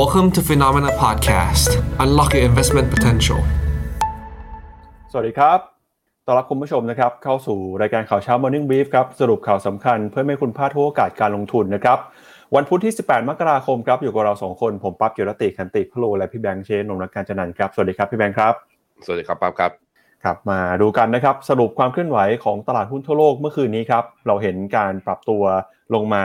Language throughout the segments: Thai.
Welcome to Phenomena Podcast. Unlock your investment potential. สวัสดีครับต้อนรับคุณผู้ชมนะครับ เข้าสู่รายการข่าวเช้า Morning Brief ครับ สรุปข่าวสำคัญเพื่อไม่ให้คุณพลาดทุกโอกาสการลงทุนนะครับ วันพุธที่ 18 มกราคมครับ อยู่กับเรา 2 คน ผมปั๊บเกียรติคันติพโลและพี่แบงค์เชนนมรักการจันนันท์ครับ สวัสดีครับพี่แบงค์ครับ สวัสดีครับปั๊บครับ ครับ มาดูกันนะครับ สรุปความเคลื่อนไหวของตลาดหุ้นทั่วโลกเมื่อคืนนี้ครับ เราเห็นการปรับตัวลงมา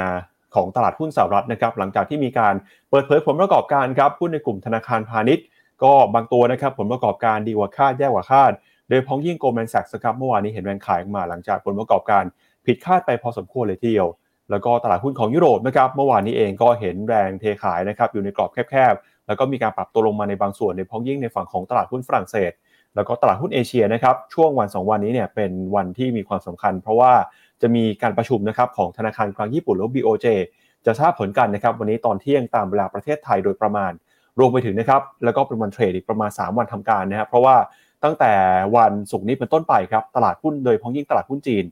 ของตลาดหุ้นสหรัฐนะครับหลังจากที่มีการเปิดเผยผลประกอบการครับหุ้นในกลุ่มธนาคารพาณิชย์ ก็บางตัวนะครับผลประกอบการดีกว่าคาดแย่กว่าคาด โดยเฉพาะอย่างยิ่ง Goldman Sachs ครับเมื่อวานนี้เห็นแรงขายออกมาหลังจากผลประกอบการผิดคาดไปพอสมควรเลยทีเดียว แล้วก็ตลาดหุ้นของยุโรปนะครับเมื่อวานนี้เองก็เห็นแรงเทขายนะครับอยู่ในกรอบแคบๆแล้วก็มีการปรับตัวลงมาในบางส่วนโดยเฉพาะอย่างยิ่งในฝั่งของตลาดหุ้นฝรั่งเศส แล้วก็ตลาดหุ้นเอเชียนะครับช่วงวัน 2 วันนี้เนี่ยเป็นวันที่มีความสำคัญ เพราะว่า จะมีการประชุมนะครับของธนาคารกลางญี่ปุ่นหรือ BOJ จะทราบผลกันนะครับวันนี้ตอนเที่ยงตามเวลาประเทศไทยโดยประมาณ รวมไปถึงนะครับแล้วก็เป็นวันเทรดอีกประมาณ 3 วันทำการนะครับเพราะว่าตั้งแต่วันศุกร์นี้เป็นต้นไปครับตลาดหุ้นโดยพ้องยิ่งตลาดหุ้นจีน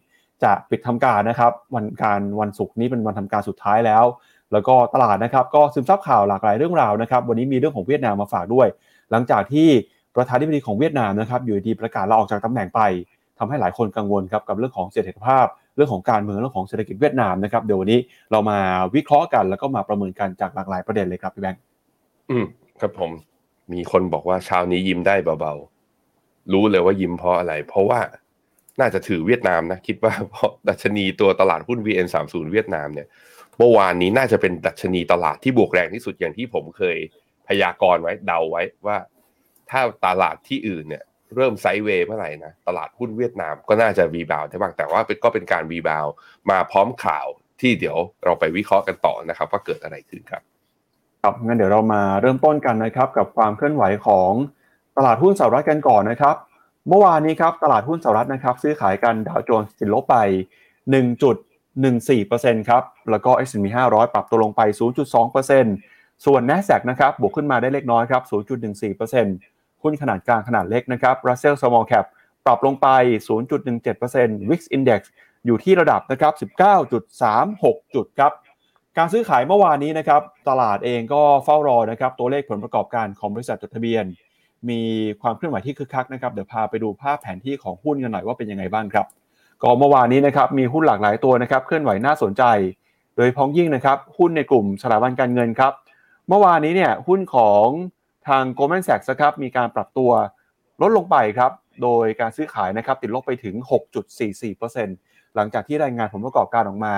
จะปิดทำการนะครับวันการวันศุกร์นี้เป็นวันทำการสุดท้ายแล้ว แล้วก็ตลาดนะครับก็ซึมซับข่าวหลากหลายเรื่องราวนะครับวันนี้มีเรื่องของเวียดนามมาฝากด้วย หลังจากที่ประธานาธิบดีของเวียดนามนะครับอยู่ดีประกาศลาออกจากตำแหน่งไปทำให้หลายคนกังวลครับกับเรื่องของเศรษฐภาพ เรื่องของการเมืองเรื่องของเศรษฐกิจเวียดนามนะครับเดี๋ยววันนี้เรามาวิเคราะห์กันแล้วก็มาประเมินกันจากหลากหลายประเด็นเลยครับพี่แบงค์อืมครับผมมีคนบอกว่าเช้านี้ยิ้มได้เบาๆ รู้เลยว่ายิ้มเพราะอะไร เพราะว่าน่าจะถือเวียดนามนะ คิดว่าเพราะดัชนีตัวตลาดหุ้น VN30 เวียดนามเนี่ยเมื่อวานนี้น่าจะเป็นดัชนีตลาดที่บวกแรงที่สุดอย่างที่ผมเคยพยากรณ์ไว้เดาไว้ว่า ถ้าตลาดที่อื่นเนี่ย เริ่ม sideways เมื่อไหร่นะตลาดหุ้นเวียดนามก็น่าจะ rebound ได้บ้างแต่ว่าก็เป็นการ rebound มาพร้อมข่าวที่เดี๋ยวเราไปวิเคราะห์กันต่อนะครับว่าเกิดอะไรขึ้นครับครับงั้นเดี๋ยวเรามาเริ่มต้นกันนะครับกับความเคลื่อนไหวของตลาดหุ้นสหรัฐกันก่อนนะครับ เมื่อวานนี้ครับตลาดหุ้นสหรัฐนะครับ ซื้อขายกัน Dow Jones ติดลบไป 1.14%ครับแล้วก็ S&P 500 ปรับตัวลงไป 0.2%ส่วน NASDAQ นะครับบวกขึ้นมาได้เล็กน้อยครับ 0.14% หุ้นขนาดกลางขนาดเล็กนะครับ Russell Small Cap ปรับลงไป 0.17% Wix Index อยู่ที่ระดับนะครับ 19.36 จุดครับ การซื้อขายเมื่อวานนี้นะครับ ตลาดเองก็เฝ้ารอนะครับ ตัวเลขผลประกอบการของบริษัทจดทะเบียน มีความเคลื่อนไหวที่คึกคักนะครับ เดี๋ยวพาไปดูภาพแผนที่ของหุ้นกันหน่อยว่าเป็นยังไงบ้างครับ ก็เมื่อวานนี้นะครับ มีหุ้นหลากหลายตัวนะครับ เคลื่อนไหวน่าสนใจ โดยเฉพาะอย่างยิ่งนะครับ หุ้นในกลุ่มสถาบันการเงินครับ เมื่อวานนี้เนี่ย หุ้นของ ทาง Goldman Sachs ครับมีการปรับตัวลดลงไปครับ โดยการซื้อขายนะครับติดลบไปถึง 6.44%หลังจากที่รายงานผลประกอบการออกมา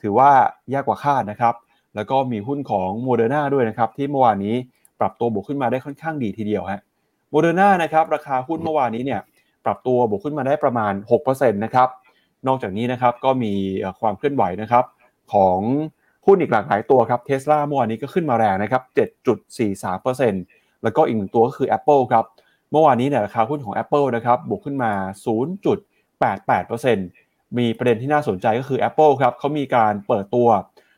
ถือว่าแย่กว่าคาดนะครับ แล้วก็มีหุ้นของโมเดอร์นาด้วยนะครับ ที่เมื่อวานนี้ปรับตัวบวกขึ้นมาได้ค่อนข้างดีทีเดียวฮะโมเดอร์นานะครับราคาหุ้นเมื่อวานนี้เนี่ยปรับตัวบวกขึ้นมาได้ประมาณ6%นะครับนอกจากนี้นะครับก็มีความเคลื่อนไหวนะครับของหุ้นอีกหลากหลายตัวครับเทสลาเมื่อวานนี้ก็ขึ้นมาแรงนะครับ 7.43% แล้วก็อีกหนึ่งตัวก็คือ Apple ครับ เมื่อวานนี้เนี่ยราคาหุ้นของ Apple นะครับบวกขึ้นมา 0.88%มีประเด็นที่น่าสนใจก็คือ Apple ครับเขามีการเปิดตัว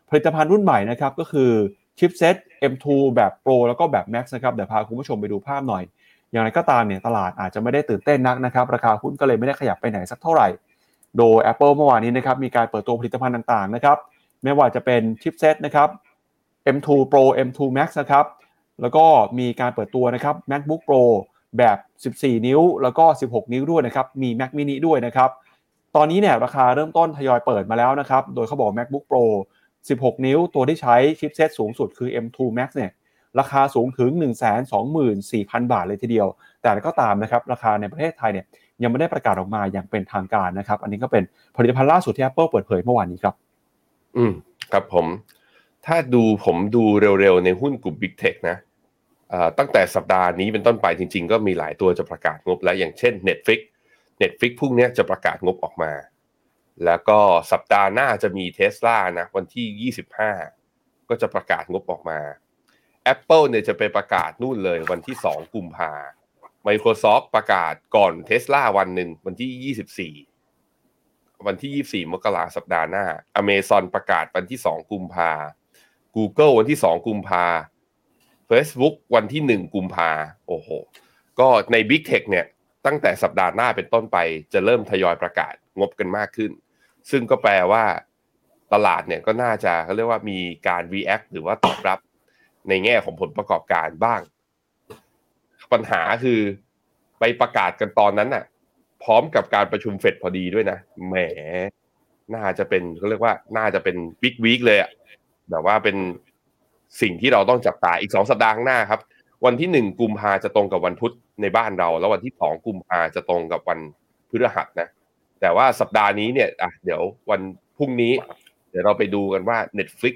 ผลิตภัณฑ์รุ่นใหม่นะครับก็คือชิปเซ็ต M2 แบบ Pro แล้วก็แบบ Max นะครับเดี๋ยวพาคุณผู้ชมไปดูภาพหน่อย อย่างไรก็ตามเนี่ยตลาดอาจจะไม่ได้ตื่นเต้นนักนะครับ ราคาหุ้นก็เลยไม่ได้ขยับไปไหนสักเท่าไหร่ โดย Apple เมื่อวานนี้นะครับมีการเปิดตัวผลิตภัณฑ์ต่างๆนะครับไม่ว่าจะเป็นชิปเซ็ตนะครับ M2 Pro M2 Max นะครับ แล้วก็มีการเปิดตัวนะครับ MacBook Pro แบบ 14 นิ้ว แล้วก็ 16 นิ้วด้วยนะครับ มี Mac mini ด้วยนะครับ ตอนนี้เนี่ยราคาเริ่มต้นทยอยเปิดมาแล้วนะครับ โดยเขาบอก MacBook Pro 16 นิ้ว ตัวที่ใช้ชิปเซตสูงสุดคือ M2 Max เนี่ย ราคาสูงถึง 124,000 บาทเลยทีเดียว แต่ก็ตามนะครับ ราคาในประเทศไทยเนี่ยยังไม่ได้ประกาศออกมาอย่างเป็นทางการนะครับ อันนี้ก็เป็นผลิตภัณฑ์ล่าสุดที่ Apple เปิดเผยเมื่อวานนี้ครับ อืม ครับผม ถ้าดูผมดูเร็วๆ ในหุ้นกลุ่ม Big Tech นะตั้งแต่สัปดาห์นี้เป็นต้นไปจริง ๆ ก็มีหลายตัวจะประกาศงบแล้วอย่างเช่น Netflix Netflix พรุ่งนี้จะประกาศงบออกมา แล้วก็สัปดาห์หน้าจะมีเท s l a นะวันที่ 25 ก็จะประกาศงบออกมา Apple เนี่ยจะไปประกาศนู่นเลยวันที่ 2 กุมภา Microsoft ประกาศก่อนเท s l a วันหนึ่งวันที่ 24 วันที่ 24 มกราสัปดาห์หน้า Amazon ประกาศวันที่ 2 กุมภา Google วันที่ 2 กุมภา Facebook วันที่ 1 กุมภาโอ้โห ก็ใน Big Tech เนี่ย ตั้งแต่สัปดาห์หน้าเป็นต้นไป จะเริ่มทยอยประกาศงบกันมากขึ้น ซึ่งก็แปลว่าตลาดเนี่ยก็น่าจะเขาเรียกว่ามีการ react หรือว่าตอบรับในแง่ของผลประกอบการบ้าง ปัญหาคือไปประกาศกันตอนนั้นน่ะ พร้อมกับการประชุมเฟดพอดีด้วยนะ แหม น่าจะเป็นเขาเรียกว่า น่าจะเป็นบิ๊กวีคเลยอะ แบบว่าเป็นสิ่งที่เราต้องจับตาอีกสองสัปดาห์ข้างหน้าครับ วันที่หนึ่งกุมภาจะตรงกับวันพุธในบ้านเรา แล้ววันที่สองกุมภาจะตรงกับวันพฤหัสนะ แต่ว่าสัปดาห์นี้เนี่ยอะเดี๋ยววันพรุ่งนี้ เดี๋ยวเราไปดูกันว่า Netflix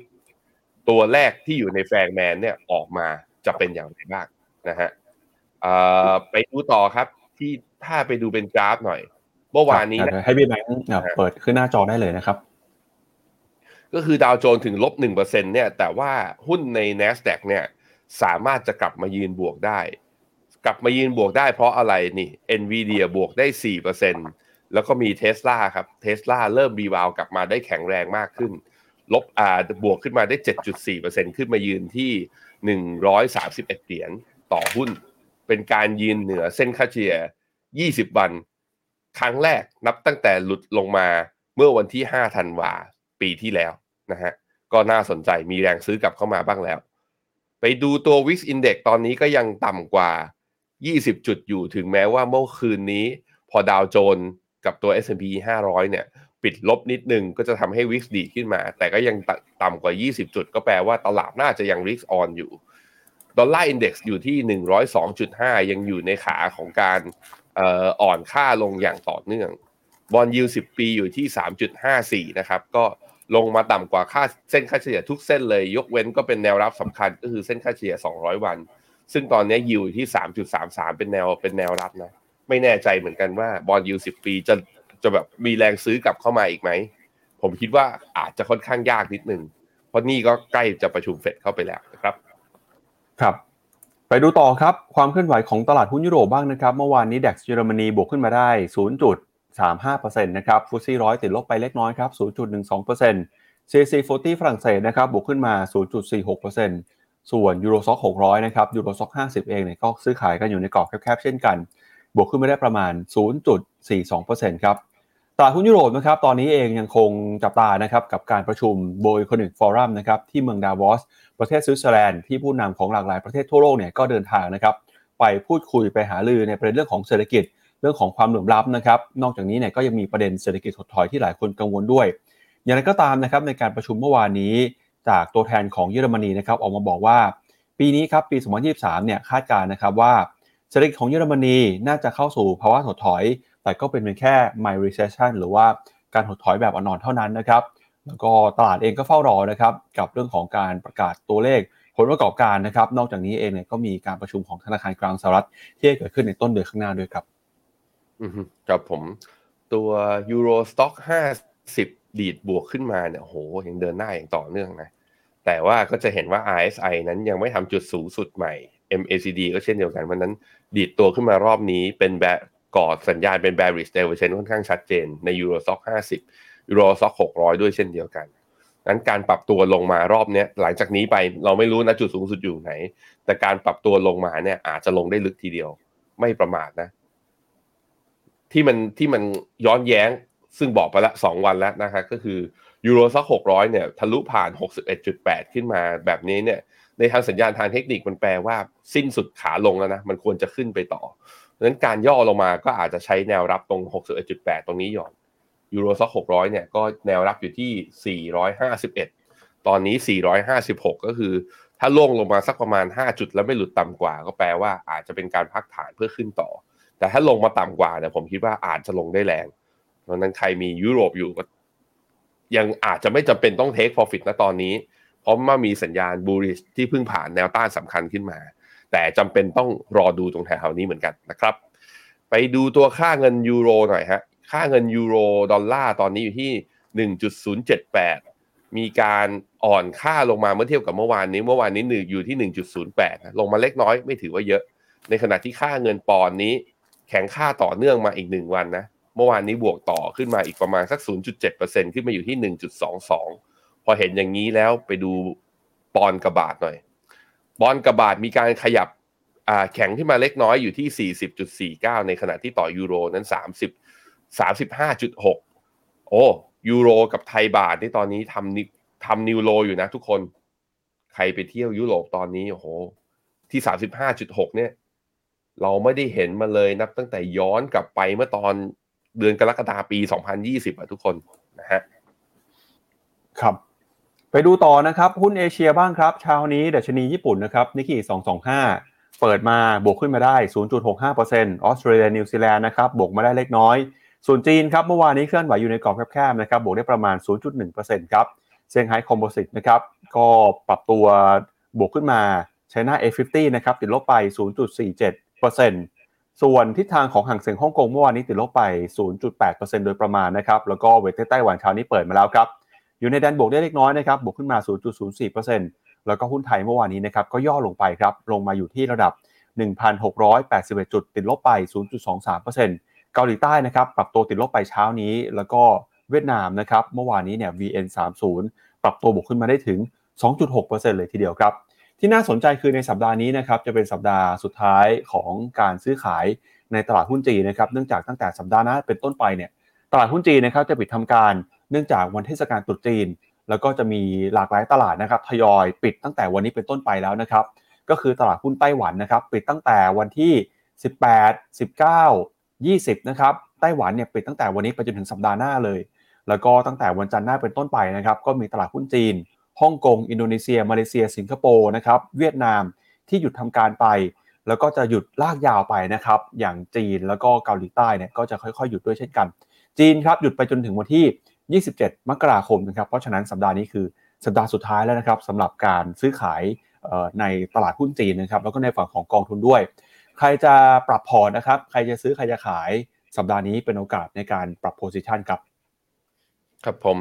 ตัวแรกที่อยู่ในแฟงแมนเนี่ยออกมาจะเป็นอย่างไรบ้างนะฮะไปดูต่อครับที่ถ้าไปดูเป็นกราฟหน่อย เมื่อวานนี้นะให้พี่แบงค์เปิดขึ้นหน้าจอได้เลยนะครับ ก็คือดาวโจนถึงลบหนึ่งเปอร์เซ็นเนี่ยแต่ว่าหุ้นใน NASDAQ เนี่ยสามารถจะกลับมายืนบวกได้ กลับมายืนบวกได้เพราะอะไรนี่ NVIDIA บวกได้สี่เปอร์เซ็นแล้วก็มีเทสลาครับเทสลาเริ่มรีวาวกลับมาได้แข็งแรงมากขึ้น ลบอ่าบวกขึ้นมาได้ 7.4%ขึ้นมายืนที่ 131 เหรียญต่อหุ้น เป็นการยืนเหนือเส้นค่าเฉลี่ย 20 วัน ครั้งแรกนับตั้งแต่หลุดลงมาเมื่อวันที่ 5 ธันวา ปีที่แล้วนะฮะก็น่าสนใจมีแรงซื้อกลับเข้ามาบ้างแล้ว ไปดูตัว VIX Index ตอนนี้ก็ยังต่ำกว่า 20 จุดอยู่ถึงแม้ว่าเมื่อคืนนี้ พอ Dow Jones กับตัว S&P 500 เนี่ย ปิดลบนิดนึงก็จะทำให้ VIX ดีดขึ้นมา แต่ก็ยังต่ำกว่า 20 จุด ก็แปลว่าตลาดน่าจะยัง risk on อยู่ Dollar Index อยู่ที่ 102.5 ยังอยู่ในขาของการอ่อนค่าลงอย่างต่อเนื่อง bond yield 10ปีอยู่ที่ 3.54 นะครับ ก็ ลงมาต่ำกว่าค่าเส้นค่าเฉลี่ยทุกเส้นเลย ยกเว้นก็เป็นแนวรับสำคัญก็คือเส้นค่าเฉลี่ย 200 วัน ซึ่งตอนนี้ยิวที่ 3.33 เป็นแนวเป็นแนวรับนะ ไม่แน่ใจเหมือนกันว่าบอลยู10 ปีจะจะแบบมีแรงซื้อกลับเข้ามาอีกไหม ผมคิดว่าอาจจะค่อนข้างยากนิดนึง เพราะนี่ก็ใกล้จะประชุมเฟดเข้าไปแล้วนะครับ ครับ ไปดูต่อครับ ความเคลื่อนไหวของตลาดหุ้นยุโรปบ้างนะครับ เมื่อวานนี้ดัคเยอรมนีบวกขึ้นมาได้ 0. 0.35%นะครับ FTSE ร้อยติดลบไปเล็กน้อยครับ 0.12% CAC 40ฝรั่งเศสนะครับบวกขึ้นมา 0.46%ส่วน Euro Stoxx 600 นะครับ Euro Stoxx 50 เองเนี่ยก็ซื้อขายกันอยู่ในกรอบแคบๆ เช่นกัน บวกขึ้นมาได้ประมาณ 0.42%ครับตลาดหุ้นยุโรปนะครับตอนนี้เองยังคงจับตานะครับกับการประชุม World Economic Forum นะครับที่เมืองดาวอสประเทศสวิตเซอร์แลนด์ที่ผู้นำของหลากหลายประเทศทั่วโลกเนี่ยก็เดินทางนะครับไปพูดคุยไปหาลือในประเด็นเรื่องของเศรษฐกิจ เรื่องของความเหลื่อมล้ำนะครับ นอกจากนี้เนี่ยก็ยังมีประเด็นเศรษฐกิจถดถอยที่หลายคนกังวลด้วย อย่างไรก็ตามนะครับในการประชุมเมื่อวานนี้ จากตัวแทนของเยอรมนีนะครับออกมาบอกว่า ปีนี้ครับปี 2023 เนี่ยคาดการณ์นะครับว่าเศรษฐกิจของเยอรมนีน่าจะเข้าสู่ภาวะถดถอย แต่ก็เป็นเพียงแค่ mild recession หรือว่าการถดถอยแบบอ่อนๆเท่านั้นนะครับแล้วก็ตลาดเองก็เฝ้ารอนะครับกับเรื่องของการประกาศตัวเลขผลประกอบการนะครับ นอกจากนี้เองเนี่ยก็มีการประชุมของธนาคารกลางสหรัฐที่เกิดขึ้นในต้นเดือนข้างหน้าด้วยครับ อืมครับผมตัวยูโรสต็อกห้าสิบดีดบวกขึ้นมาเนี่ยโหยังเดินหน้าอย่างต่อเนื่องนะ แต่ว่าก็จะเห็นว่า RSI นั้นยังไม่ทำจุดสูงสุดใหม่ MACD ก็เช่นเดียวกันวันนั้น ดีดตัวขึ้นมารอบนี้เป็นแบบกอดสัญญาณเป็น bearish divergence ค่อนข้างชัดเจนใน Euro Stock 50 Euro Stock 600 ด้วยเช่นเดียวกันนั้นการปรับตัวลงมารอบนี้หลังจากนี้ไปเราไม่รู้นะจุดสูงสุดอยู่ไหน แต่การปรับตัวลงมาเนี่ยอาจจะลงได้ลึกทีเดียว ไม่ประมาทนะ ที่มันที่มันย้อนแย้ง ซึ่งบอกไปละสองวันแล้วนะครับก็คือยูโรซ็อกหกร้อยเนี่ยทะลุผ่านหกสิบเอ็ดจุดแปดขึ้นมาแบบนี้เนี่ยในทางสัญญาณทางเทคนิคมันแปลว่าสิ้นสุดขาลงแล้วนะมันควรจะขึ้นไปต่อดังนั้นการย่อลงมาก็อาจจะใช้แนวรับตรง 61.8 ตรงนี้หย่อนยูโรซ็อก600 เนี่ยก็แนวรับอยู่ที่ 451 ตอนนี้ 456 ก็คือ ถ้าลงลงมาสักประมาณ 5 จุดแล้วไม่หลุดต่ำกว่า ก็แปลว่าอาจจะเป็นการพักฐานเพื่อขึ้นต่อ แต่ถ้าลงมาต่ำกว่าเนี่ยผมคิดว่าอาจจะลงได้แรงเพราะนั้นใครมียุโรปอยู่ก็ยังอาจจะไม่จำเป็นต้องเทค profit นะตอนนี้ เพราะว่ามีสัญญาณบูริชที่เพิ่งผ่านแนวต้านสำคัญขึ้นมา แต่จำเป็นต้องรอดูตรงแถวนี้เหมือนกันนะครับ ไปดูตัวค่าเงินยูโรหน่อยฮะค่าเงินยูโรดอลลาร์ตอนนี้อยู่ที่ 1.078 มีการอ่อนค่าลงมาเมื่อเทียบกับเมื่อวานนี้ เมื่อวานนี้หนึ่งอยู่ที่ 1.08 ลงมาเล็กน้อยไม่ถือว่าเยอะ ในขณะที่ค่าเงินปอนนี้ แข็งค่าต่อเนื่องมาอีกหนึ่งวันนะ เมื่อวานนี้บวกต่อขึ้นมาอีกประมาณสัก 0.7%ขึ้นมาอยู่ที่ 1.22 พอเห็นอย่างนี้แล้วไปดูปอนกระบาดหน่อยปอนกระบาดมีการขยับแข็งขึ้นมาเล็กน้อยอยู่ที่ 40.49 ในขณะที่ต่อยูโรนั้น 30 35.6 โอ้ยูโรกับไทยบาทนี่ตอนนี้ทำทำนิวโรอยู่นะทุกคน ใครไปเที่ยวยุโรปตอนนี้โอ้โหที่สามสิบห้าจุดหกเนี่ย เราไม่ได้เห็นมาเลยนับตั้งแต่ย้อนกลับไปเมื่อตอนเดือนกรกฎาปี 2020อะทุกคนนะฮะครับ ไปดูต่อนะครับหุ้นเอเชียบ้างครับเช้านี้ดัชนีญี่ปุ่นนะครับนิกเกิ225 เปิดมาบวกขึ้นมาได้ 0.65%ออสเตรเลียนิวซีแลนด์นะครับบวกมาได้เล็กน้อย ส่วนจีนครับเมื่อวานนี้เคลื่อนไหวอยู่ในกรอบแคบๆนะครับบวกได้ประมาณ 0.1%ครับเซี่ยงไฮ้ Composite นะครับก็ปรับตัวบวกขึ้นมา China A50 นะครับติดลบไป 0.47 ส่วนทิศทางของฮั่งเส็งฮ่องกงเมื่อวานนี้ติดลบไป 0.8%โดยประมาณนะครับ แล้วก็เวทไต้หวันเช้านี้เปิดมาแล้วครับ อยู่ในแดนบวกได้เล็กน้อยนะครับ บวกขึ้นมา 0.04%แล้วก็หุ้นไทยเมื่อวานนี้นะครับ ก็ย่อลงไปครับ ลงมาอยู่ที่ระดับ 1,681 จุด ติดลบไป 0.23%เกาหลีใต้นะครับ ปรับตัวติดลบไปเช้านี้ แล้วก็เวียดนามนะครับ เมื่อวานนี้เนี่ย VN30 ปรับตัวบวกขึ้นมาได้ถึง 2.6%เลยทีเดียวครับ ที่น่าสนใจคือในสัปดาห์นี้นะครับจะเป็นสัปดาห์สุดท้ายของการซื้อขายในตลาดหุ้นจีนนะครับเนื่องจากตั้งแต่สัปดาห์หน้าเป็นต้นไปเนี่ยตลาดหุ้นจีนนะครับจะปิดทำการเนื่องจากวันเทศกาลตรุษจีน แล้วก็จะมีหลากหลายตลาดนะครับทยอยปิดตั้งแต่วันนี้เป็นต้นไปแล้วนะครับก็คือตลาดหุ้นไต้หวันนะครับปิดตั้งแต่วันที่ 18 19 20นะครับไต้หวันเนี่ยปิดตั้งแต่วันนี้ไปจนถึงสัปดาห์หน้าเลย แล้วก็ตั้งแต่วันจันทร์หน้าเป็นต้นไปนะครับก็มีตลาดหุ้นจีน ฮ่องกง อินโดนีเซีย มาเลเซีย สิงคโปร์นะครับเวียดนามที่หยุดทำการไป แล้วก็จะหยุดลากยาวไปนะครับอย่างจีนแล้วก็เกาหลีใต้เนี่ยก็จะค่อยๆ หยุดด้วยเช่นกัน จีนครับหยุดไปจนถึงวันที่ 27 มกราคมนะครับเพราะฉะนั้นสัปดาห์นี้คือสัปดาห์สุดท้ายแล้วนะครับสำหรับการซื้อขายในตลาดหุ้นจีนนะครับแล้วก็ในฝั่งของกองทุนด้วย ใครจะปรับพอร์ตนะครับใครจะซื้อใครจะขายสัปดาห์นี้เป็นโอกาสในการปรับ position ครับครับผม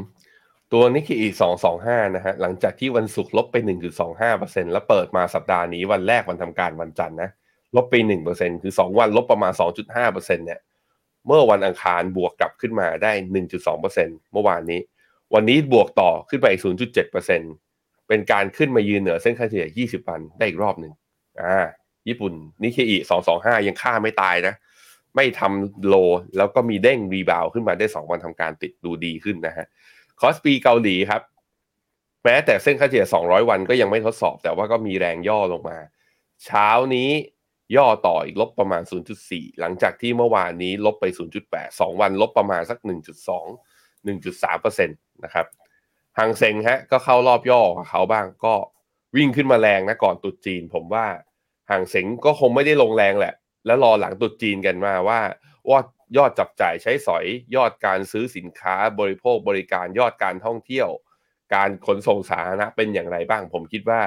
ตัวนิกเกอีสองสองห้านะฮะ หลังจากที่วันศุกร์ลบไปหนึ่งจุดสองห้าเปอร์เซ็นแล้วเปิดมาสัปดาห์นี้วันแรกวันทำการวันจันทร์นะ ลบไปหนึ่งเปอร์เซ็นคือสองวันลบประมาณสองจุดห้าเปอร์เซ็นเนี่ย เมื่อวันอังคารบวกกลับขึ้นมาได้ 1.2%เมื่อวานนี้ วันนี้บวกต่อขึ้นไปอีก 0.7%เป็นการขึ้นมายืนเหนือเส้นค่าเฉลี่ย 20 วันได้อีกรอบหนึ่งอ่า ญี่ปุ่นนิเคอี225 ยังฆ่าไม่ตายนะ ไม่ทำ low แล้วก็มีเด้ง rebound ขึ้นมาได้ 2 วันทำการติดดูดีขึ้นนะฮะ KOSPI เกาหลีครับ แม้แต่เส้นค่าเฉลี่ย 200 วันก็ยังไม่ทดสอบ แต่ว่าก็มีแรงย่อลงมา เช้านี้ย่อต่ออีกลบประมาณ 0.4 หลังจากที่เมื่อวานนี้ลบไป 0.8 2 วันลบประมาณสัก 1.2 1.3%นะครับหางเซงฮะก็เข้ารอบย่อของเขาบ้างก็วิ่งขึ้นมาแรงนะก่อนตุดจีน ผมว่าหางเซงก็คงไม่ได้ลงแรงแหละ แล้วรอหลังตุดจีนกันมาว่าว่า ยอดจับจ่ายใช้สอย ยอดการซื้อสินค้าบริโภคบริการยอดการท่องเที่ยว การขนส่งสาธารณะเป็นอย่างไรบ้าง ผมคิดว่า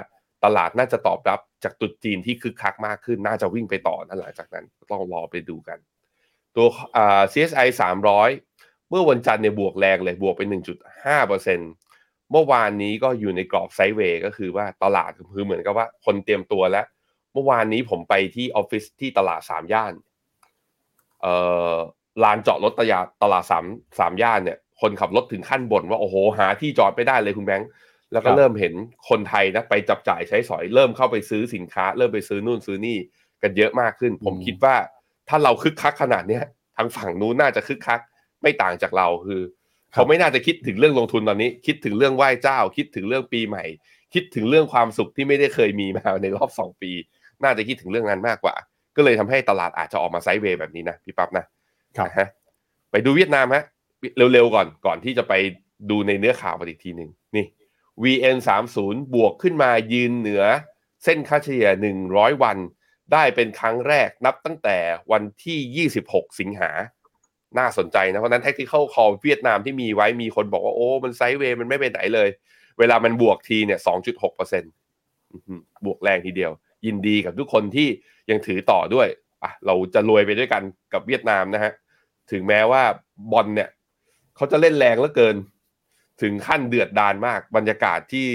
ตลาดน่าจะตอบรับจากตุดจีนที่คึกคักมากขึ้น น่าจะวิ่งไปต่อนั่นหลังจากนั้นต้องรอไปดูกัน ตัวอ่า CSI 300 เมื่อวันจันทร์เนี่ยบวกแรงเลยบวกไป 1.5%เมื่อวานนี้ก็อยู่ในกรอบไซด์เวย์ก็คือว่าตลาดคือเหมือนกับว่าคนเตรียมตัวแล้ว เมื่อวานนี้ผมไปที่ออฟฟิศที่ตลาดสามย่าน ลานจอดรถตลาดตลาดสามสามย่านเนี่ย คนขับรถถึงขั้นบ่นว่าโอ้โหหาที่จอดไม่ได้เลยคุณแบงค์แล้วก็เริ่มเห็นคนไทยนะไปจับจ่ายใช้สอยเริ่มเข้าไปซื้อสินค้า เริ่มไปซื้อนู่นซื้อนี่กันเยอะมากขึ้น ผมคิดว่าถ้าเราคึกคักขนาดเนี้ยทางฝั่งนู้นน่าจะคึกคัก ไม่ต่างจากเราคือเขาไม่น่าจะคิดถึงเรื่องลงทุนตอนนี้ คิดถึงเรื่องไหว้เจ้า คิดถึงเรื่องปีใหม่ คิดถึงเรื่องความสุขที่ไม่ได้เคยมีมาในรอบสองปี น่าจะคิดถึงเรื่องนั้นมากกว่า ก็เลยทำให้ตลาดอาจจะออกมาไซด์เวย์แบบนี้นะพี่ปั๊บนะครับฮะไปดูเวียดนามฮะเร็วๆก่อนก่อนที่จะไปดูในเนื้อข่าวอีกทีหนึ่งนี่ VN 3 0บวกขึ้นมายืนเหนือเส้นค่าเฉลี่ย 100 วัน ได้เป็นครั้งแรกนับตั้งแต่วันที่ 26 สิงหา น่าสนใจนะ เพราะนั้น Tactical Call เวียดนามที่มีไว้มีคนบอกว่า โอ้ มันไซด์เวย์มันไม่ไปไหนเลย เวลามันบวกทีเนี่ย 2.6เปอร์เซ็นต์บวกแรงทีเดียว ยินดีกับทุกคนที่ ยังถือต่อด้วยอะเราจะรวยไปด้วยกันกับเวียดนามนะฮะถึงแม้ว่าบอลเนี่ยเขาจะเล่นแรงเหลือเกิน ถึงขั้นเดือดดานมาก บรรยากาศที่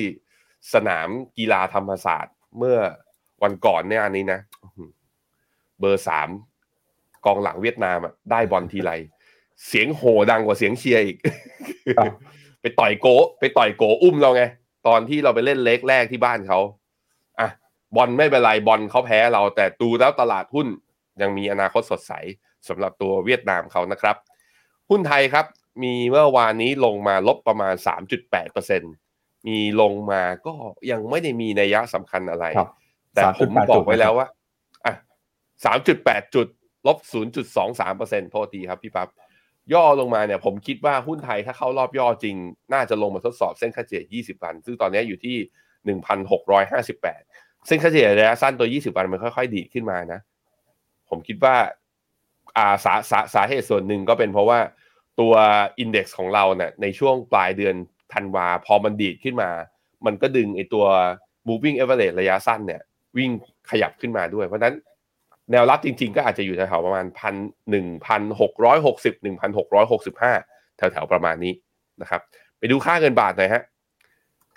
สนามกีฬาธรรมศาสตร์ เมื่อวันก่อนเนี่ยอันนี้นะ เบอร์สามกองหลังเวียดนามอะได้บอลทีไร เสียงโห่ดังกว่าเสียงเชียร์อีก ไปต่อยโก ไปต่อยโกอุ้มเราไง ตอนที่เราไปเล่นเล็กแรกที่บ้านเขาอะ บอลไม่เป็นไรบอลเขาแพ้เราแต่ดูแล้วตลาดหุ้นยังมีอนาคตสดใสสำหรับตัวเวียดนามเขานะครับ หุ้นไทยครับมีเมื่อวานนี้ลงมาลบประมาณ 3.8%นมีลงมาก็ยังไม่ได้มีนัยยะสำคัญอะไรครับแต่ผม3.8บอกไว้แล้วว่าอะสามจุดแปดจุดลบศูนย์จุดสองสามเปอร์เซ็นต์โทษทีครับพี่ปั๊บย่อลงมาเนี่ยผมคิดว่าหุ้นไทยถ้าเข้ารอบย่อจริง น่าจะลงมาทดสอบเส้นค่าเฉลี่ย 20 วัน ซึ่งตอนนี้อยู่ที่ 1,658 เส้นค่าเฉลี่ยระยะสั้นตัว 20 วันมันค่อยๆ ดีดขึ้นมานะ ผมคิดว่าอ่าสาสาสาเหตุส่วนหนึ่งก็เป็นเพราะว่าตัวอินเด็กซ์ของเราเนี่ยในช่วงปลายเดือนธันวาพอมันดีดขึ้นมา มันก็ดึงไอตัว moving average ระยะสั้นเนี่ย วิ่งขยับขึ้นมาด้วย เพราะฉะนั้นแนวรับจริงๆ ก็อาจจะอยู่แถวๆประมาณพันหนึ่งพันหกร้อยหกสิบหนึ่งพันหกร้อยหกสิบห้าแถวๆประมาณนี้นะครับ ไปดูค่าเงินบาทหน่อยฮะ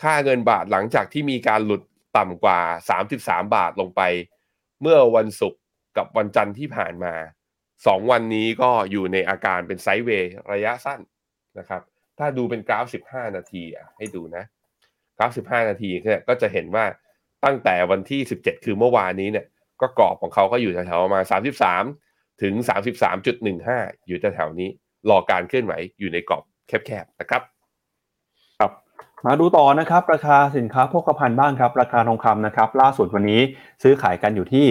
ค่าเงินบาทหลังจากที่มีการหลุด ต่ำกว่า 33 บาทลงไป เมื่อวันศุกร์กับวันจันทร์ที่ผ่านมาสองวันนี้ก็อยู่ในอาการเป็นไซด์เวย์ระยะสั้นนะครับ ถ้าดูเป็นกราฟ 15 นาทีให้ดูนะ กราฟ 15 นาทีเนี่ยก็จะเห็นว่าตั้งแต่วันที่ 17 คือเมื่อวานนี้เนี่ยก็กรอบของเขาก็อยู่แถวๆประมาณ 33 ถึง 33.15 อยู่แถวๆนี้ รอการเคลื่อนไหวอยู่ในกรอบแคบๆนะครับ มาดูต่อนะครับ ราคาสินค้าโภคภัณฑ์บ้างครับ ราคาทองคำนะครับ ล่าสุดวันนี้ซื้อขายกันอยู่ที่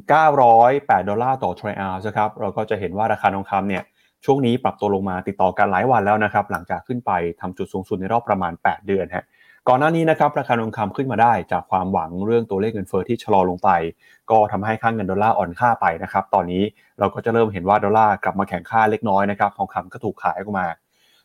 1,908 ดอลลาร์ต่อทรัลล์นะครับเราก็จะเห็นว่าราคาทองคำเนี่ยช่วงนี้ปรับตัวลงมาติดต่อกันหลายวันแล้วนะครับ หลังจากขึ้นไปทำจุดสูงสุดในรอบประมาณ 8 เดือนฮะก่อนหน้านี้นะครับราคาทองคำขึ้นมาได้จากความหวังเรื่องตัวเลขเงินเฟ้อที่ชะลอลงไป ก็ทำให้ค่างเงินดอลลาร์อ่อนค่าไปนะครับ ตอนนี้เราก็จะเริ่มเห็นว่าดอลลาร์กลับมาแข็งค่าเล็กน้อยนะครับทองคำก็ถูกขายออกมา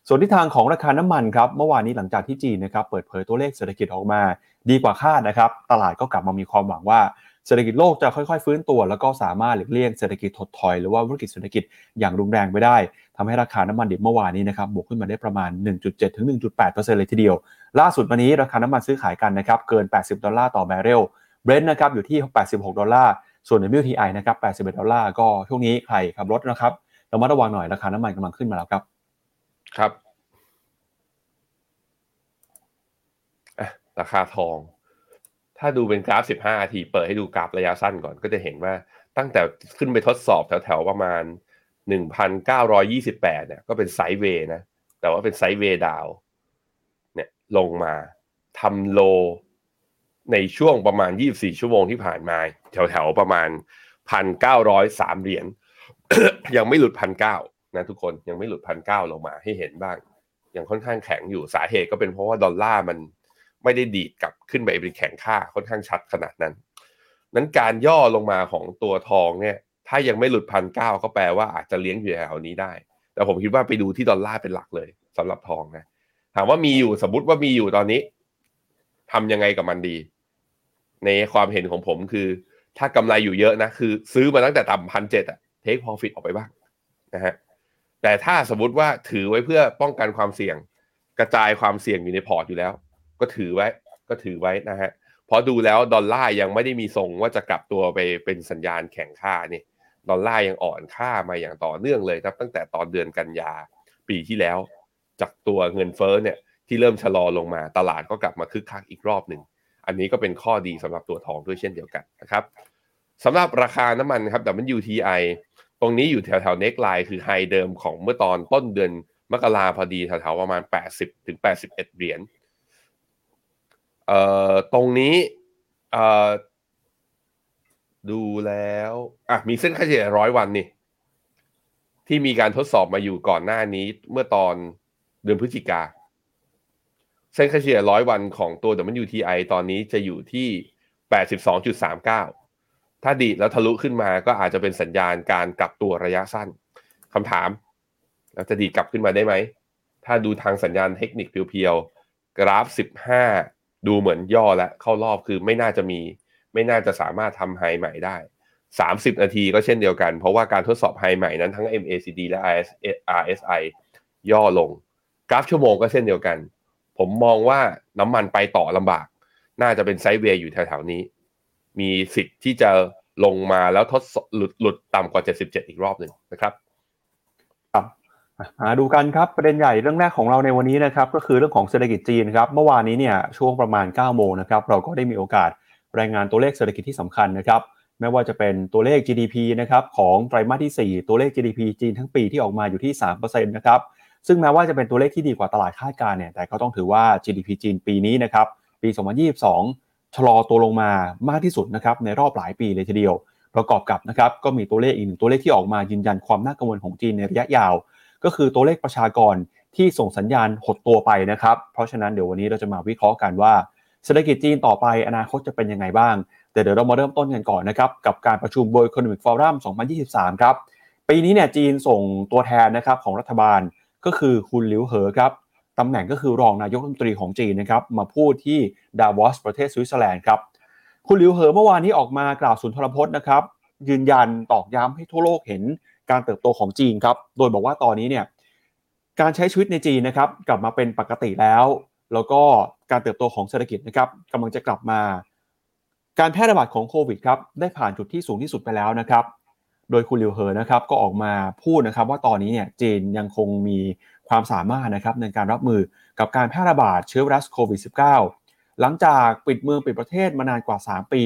ส่วนทิศทางของราคาน้ำมันครับเมื่อวานนี้หลังจากที่จีนนะครับเปิดเผยตัวเลขเศรษฐกิจออกมาดีกว่าคาดนะครับ ตลาดก็กลับมามีความหวังว่าเศรษฐกิจโลกจะค่อยๆ ฟื้นตัว แล้วก็สามารถหลีกเลี่ยงเศรษฐกิจถดถอยหรือว่าวิกฤตเศรษฐกิจอย่างรุนแรงไปได้ทำให้ราคาน้ำมันดิบเมื่อวานนี้นะครับบวกขึ้นมาได้ประมาณ 1.7 ถึง 1.8%เลยทีเดียว ล่าสุดวันนี้ราคาน้ำมันซื้อขายกันนะครับเกิน 80 ดอลลาร์ต่อบาร์เรล Brent นะครับอยู่ที่ 86 ดอลลาร์ส่วน WTI นะครับ81 ดอลลาร์ก็ช่วงนี้ใครขับรถนะครับระมัดระวังหน่อยราคาน้ำมันกำลังขึ้นมาแล้วครับ ครับราคาทอง ถ้าดูเป็นกราฟ 15นาที เปิดให้ดูกราฟระยะสั้นก่อนก็จะเห็นว่าตั้งแต่ขึ้นไปทดสอบแถวๆประมาณ 1,928 เนี่ย ก็เป็นไซด์เวย์นะ แต่ว่าเป็นไซด์เวย์ดาว เนี่ยลงมาทำโล ในช่วงประมาณ 24 ชั่วโมงที่ผ่านมา แถวๆประมาณ 1,903 เหรียญ ยังไม่หลุดพั นะทุกคนยังไม่หลุดพันเก้าลงมาให้เห็นบ้าง ยังค่อนข้างแข็งอยู่สาเหตุก็เป็นเพราะว่าดอลลาร์มันไม่ได้ดีดกลับขึ้นไปเป็นแข็งค่าค่อนข้างชัดขนาดนั้น นั้นการย่อลงมาของตัวทองเนี่ยถ้ายังไม่หลุดพันเก้าก็แปลว่าอาจจะเลี้ยงอยู่แถวนี้ได้ แต่ผมคิดว่าไปดูที่ดอลลาร์เป็นหลักเลยสำหรับทองนะถามว่ามีอยู่สมมติว่ามีอยู่ตอนนี้ทำยังไงกับมันดี ในความเห็นของผมคือ ถ้ากำไรอยู่เยอะนะ คือซื้อมาตั้งแต่ต่ำพันเจ็ดอะเทค profit ออกไปบ้างนะฮะ แต่ถ้าสมมติว่าถือไว้เพื่อป้องกันความเสี่ยง กระจายความเสี่ยงอยู่ในพอร์ตอยู่แล้ว ก็ถือไว้ ก็ถือไว้นะฮะเพราะดูแล้วดอลลาร์ยังไม่ได้มีทรงว่าจะกลับตัวไปเป็นสัญญาณแข็งค่านี่ดอลลาร์ยังอ่อนค่ามาอย่างต่อเนื่องเลยครับ ตั้งแต่ตอนเดือนกันยาปีที่แล้ว จากตัวเงินเฟ้อเนี่ยที่เริ่มชะลอลงมาตลาดก็กลับมาคึกคักอีกรอบหนึ่งอันนี้ก็เป็นข้อดีสำหรับตัวทองด้วยเช่นเดียวกันนะครับสำหรับราคาน้ำมันครับ WTI ตรงนี้อยู่แถวแถวเน็กไลน์คือไฮเดิมของเมื่อตอนต้นเดือนมกราพอดีแถวๆประมาณ 80ถึง81 เหรียญเอ่อตรงนี้เอ่อดูแล้วอะมีเส้นค่าเฉลี่ยร้อยวันนี่ ที่มีการทดสอบมาอยู่ก่อนหน้านี้ เมื่อตอนเดือนพฤศจิกา เส้นค่าเฉลี่ยร้อยวันของตัว WTI ตอนนี้จะอยู่ที่ 82.39 ถ้าดีดแล้วทะลุขึ้นมาก็อาจจะเป็นสัญญาณการกลับตัวระยะสั้นคำถามแล้วจะดีดกลับขึ้นมาได้ไหม ถ้าดูทางสัญญาณเทคนิคเพียวๆ กราฟ 15 ดูเหมือนย่อและเข้ารอบคือไม่น่าจะมี ไม่น่าจะสามารถทำไฮใหม่ได้ 30 นาทีก็เช่นเดียวกัน เพราะว่าการทดสอบไฮใหม่นั้นทั้ง MACD และ RSI ย่อลง กราฟชั่วโมงก็เช่นเดียวกัน ผมมองว่าน้ำมันไปต่อลำบาก น่าจะเป็นไซด์เวย์อยู่แถวๆนี้ มีสิทธิ์ที่จะลงมาแล้วทดสอบหลุดหลุดต่ำกว่า 77 อีกรอบหนึ่งนะครับครับมาดูกันครับประเด็นใหญ่เรื่องแรกของเราในวันนี้นะครับก็คือเรื่องของเศรษฐกิจจีนครับเมื่อวานนี้เนี่ยช่วงประมาณ 9 โมงนะครับเราก็ได้มีโอกาสรายงานตัวเลขเศรษฐกิจที่สำคัญนะครับไม่ว่าจะเป็นตัวเลข GDP นะครับของไตรมาสที่ 4 ตัวเลข GDP จีนทั้งปีที่ออกมาอยู่ที่3%นะครับซึ่งแม้ว่าจะเป็นตัวเลขที่ดีกว่าตลาดคาดการณ์เนี่ยแต่ก็ต้องถือว่า GDP จีนปีนี้นะครับปี 2022 ชะลอตัวลงมามากที่สุดนะครับในรอบหลายปีเลยทีเดียว ประกอบกับนะครับก็มีตัวเลขอีกหนึ่งตัวเลขที่ออกมายืนยันความน่ากังวลของจีนในระยะยาว ก็คือตัวเลขประชากรที่ส่งสัญญาณหดตัวไปนะครับ เพราะฉะนั้นเดี๋ยววันนี้เราจะมาวิเคราะห์กันว่าเศรษฐกิจจีนต่อไปอนาคตจะเป็นยังไงบ้าง แต่เดี๋ยวเรามาเริ่มต้นกันก่อนนะครับกับการประชุม World Economic Forum 2023 ครับปีนี้เนี่ยจีนส่งตัวแทนนะครับของรัฐบาลก็คือคุณหลิวเหอครับ ตำแหน่งก็คือรองนายกรัฐมนตรีของจีนนะครับมาพูดที่ดาวอสประเทศสวิตเซอร์แลนด์ครับคุณหลิวเหอเมื่อวานนี้ออกมากล่าวสุนทรพจน์นะครับยืนยันตอกย้ำให้ทั่วโลกเห็นการเติบโตของจีนครับโดยบอกว่าตอนนี้เนี่ยการใช้ชีวิตในจีนนะครับกลับมาเป็นปกติแล้ว แล้วก็การเติบโตของเศรษฐกิจนะครับกำลังจะกลับมา การแพร่ระบาดของโควิดครับได้ผ่านจุดที่สูงที่สุดไปแล้วนะครับ โดยคุณหลิวเหอนะครับก็ออกมาพูดนะครับว่าตอนนี้เนี่ยจีนยังคงมี ความสามารถนะครับในการรับมือกับการแพร่ระบาดเชื้อไวรัสโควิด -19 หลังจากปิดเมืองปิดประเทศมานานกว่า 3 ปี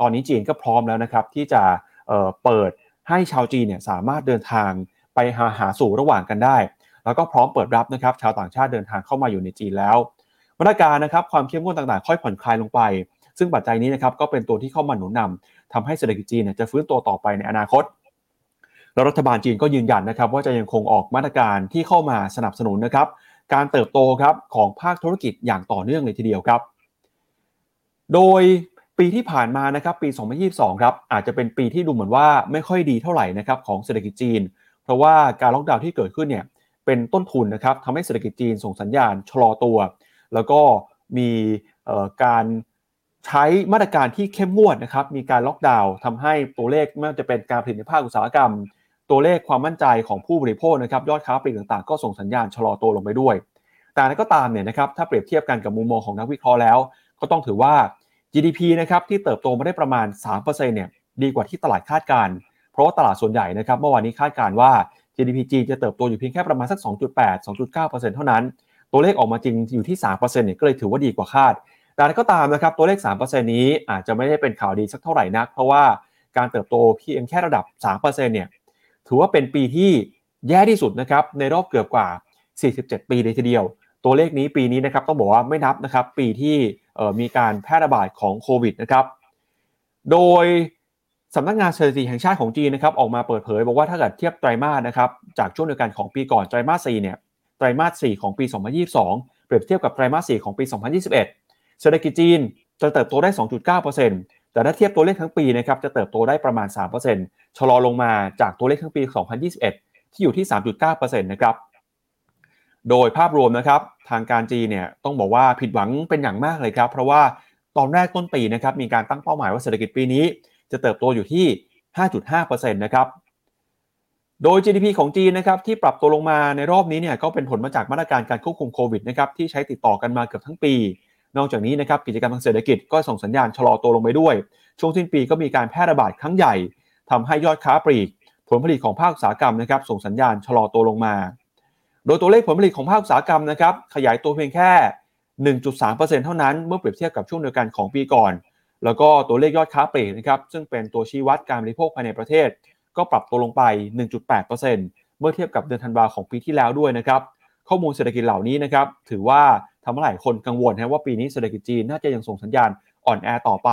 ตอนนี้จีนก็พร้อมแล้วนะครับที่จะเเปิดให้ชาวจีนเนี่ยสามารถเดินทางไปหาหาสู่ระหว่างกันได้ แล้วก็พร้อมเปิดรับนะครับชาวต่างชาติเดินทางเข้ามาอยู่ในจีนแล้วมาตรการนะครับความเข้มงวดต่างๆ ค่อยผ่อนคลายลงไป ซึ่งปัจจัยนี้นะครับก็เป็นตัวที่เข้ามาหนุนนำทำให้เศรษฐกิจจีนจะฟื้นตัวต่อไปในอนาคต แล้วรัฐบาลจีนก็ยืนยันนะครับว่าจะยังคงออกมาตรการที่เข้ามาสนับสนุนนะครับการเติบโตครับของภาคธุรกิจอย่างต่อเนื่องเลยทีเดียวครับ โดยปีที่ผ่านมานะครับปี 2022 ครับอาจจะเป็นปีที่ดูเหมือนว่าไม่ค่อยดีเท่าไหร่นะครับของเศรษฐกิจจีน เพราะว่าการล็อกดาวน์ที่เกิดขึ้นเนี่ยเป็นต้นทุนนะครับทำให้เศรษฐกิจจีนส่งสัญญาณชะลอตัว แล้วก็มีการใช้มาตรการที่เข้มงวดนะครับมีการล็อกดาวน์ทำให้ตัวเลขไม่ว่าจะเป็นการผลิตในภาคอุตสาหกรรม ตัวเลขความมั่นใจของผู้บริโภคนะครับยอดค้าปลีกต่างๆ ก็ส่งสัญญาณชะลอตัวลงไปด้วย แต่นั้นก็ตามเนี่ยนะครับถ้าเปรียบเทียบกันกับมุมมองของนักวิเคราะห์แล้ว ก็ต้องถือว่า GDP นะครับที่เติบโตมาได้ประมาณ 3%เนี่ยดีกว่าที่ตลาดคาดการ เพราะว่าตลาดส่วนใหญ่นะครับเมื่อวานนี้คาดการว่า GDP จีนจะเติบโตอยู่เพียงแค่ประมาณสัก 2.8-2.9%เท่านั้น ตัวเลขออกมาจริงอยู่ที่ 3%เนี่ยก็เลยถือว่าดีกว่าคาด แต่ก็ตามนะครับตัวเลข 3%นี้อาจจะไม่ได้เป็นข่าวดีสักเท่าไหร่นัก เพราะว่าการเติบโตเพียงแค่ระดับ 3%เนี่ย ถือว่าเป็นปีที่แย่ที่สุดนะครับในรอบเกือบกว่า 47 ปีเลยทีเดียว ตัวเลขนี้ปีนี้นะครับต้องบอกว่าไม่นับนะครับปีที่มีการแพร่ระบาดของโควิดนะครับโดยสำนักงานสถิติแห่งชาติของจีนนะครับออกมาเปิดเผย บอกว่าถ้าเกิดเทียบไตรมาสนะครับจากช่วงเดียวกันของปีก่อนไตรมาส4เนี่ยไตรมาส4ของปี 2022 เปรียบเทียบกับไตรมาส4ของปี 2021เศรษฐกิจจีนจะเติบโตได้ 2.9% แต่ถ้าเทียบตัวเลขทั้งปีนะครับจะเติบโตได้ประมาณ 3%ชะลอลงมาจากตัวเลขทั้งปี 2021 ที่อยู่ที่ 3.9%นะครับโดยภาพรวมนะครับทางการจีนเนี่ยต้องบอกว่าผิดหวังเป็นอย่างมากเลยครับ เพราะว่าตอนแรกต้นปีนะครับมีการตั้งเป้าหมายว่าเศรษฐกิจปีนี้ จะเติบโตอยู่ที่ 5.5%นะครับโดย GDP ของจีนนะครับที่ปรับตัวลงมาในรอบนี้เนี่ยก็เป็นผลมาจากมาตรการการควบคุมโควิดนะครับที่ใช้ติดต่อกันมาเกือบทั้งปี นอกจากนี้นะครับกิจกรรมทางเศรษฐกิจก็ส่งสัญญาณชะลอตัวลงไปด้วย ช่วงสิ้นปีก็มีการแพร่ระบาดครั้งใหญ่ทำให้ยอดค้าปลีก ผลผลิตของภาคอุตสาหกรรมนะครับส่งสัญญาณชะลอตัวลงมา โดยตัวเลขผลผลิตของภาคอุตสาหกรรมนะครับขยายตัวเพียงแค่ 1.3%เท่านั้นเมื่อเปรียบเทียบกับช่วงเดียวกันของปีก่อน แล้วก็ตัวเลขยอดค้าปลีกนะครับซึ่งเป็นตัวชี้วัดการบริโภคภายในประเทศ ก็ปรับตัวลงไป 1.8%เมื่อเทียบกับเดือนธันวาของปีที่แล้วด้วยนะครับข้อมูลเศรษฐกิจเหล่านี้นะครับถือว่า ทำให้หลายคนกังวลนะว่าปีนี้เศรษฐกิจจีนน่าจะยังส่งสัญญาณอ่อนแอต่อไป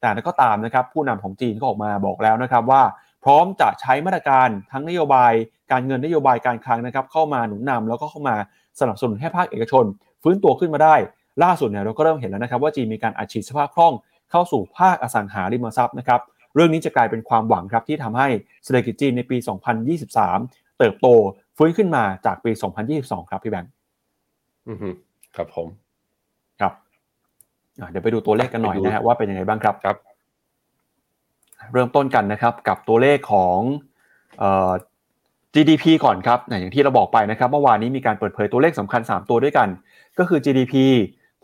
แต่ก็ตามนะครับผู้นำของจีนก็ออกมาบอกแล้วนะครับว่า พร้อมจะใช้มาตรการทั้งนโยบาย การเงินนโยบายการคลังนะครับเข้ามาหนุนนำแล้วก็เข้ามาสนับสนุนให้ภาคเอกชน ฟื้นตัวขึ้นมาได้ ล่าสุดเนี่ยเราก็เริ่มเห็นแล้วนะครับว่าจีนมีการอัดฉีดสภาพคล่องเข้าสู่ภาคอสังหาริมทรัพย์นะครับเรื่องนี้จะกลายเป็นความหวังครับที่ทำให้เศรษฐกิจจีนในปี 2023 เติบโตฟื้นขึ้นมาจากปี 2022 ครับพี่แบงค์ ครับผม ครับเดี๋ยวไปดูตัวเลขกันหน่อยนะฮะว่าเป็นยังไงบ้างครับครับ เริ่มต้นกันนะครับ กับตัวเลขของเอ่อ GDP ก่อนครับอย่างที่เราบอกไปนะครับเมื่อวานนี้มีการเปิดเผยตัวเลขสำคัญ 3 ตัวด้วยกัน ก็คือ GDP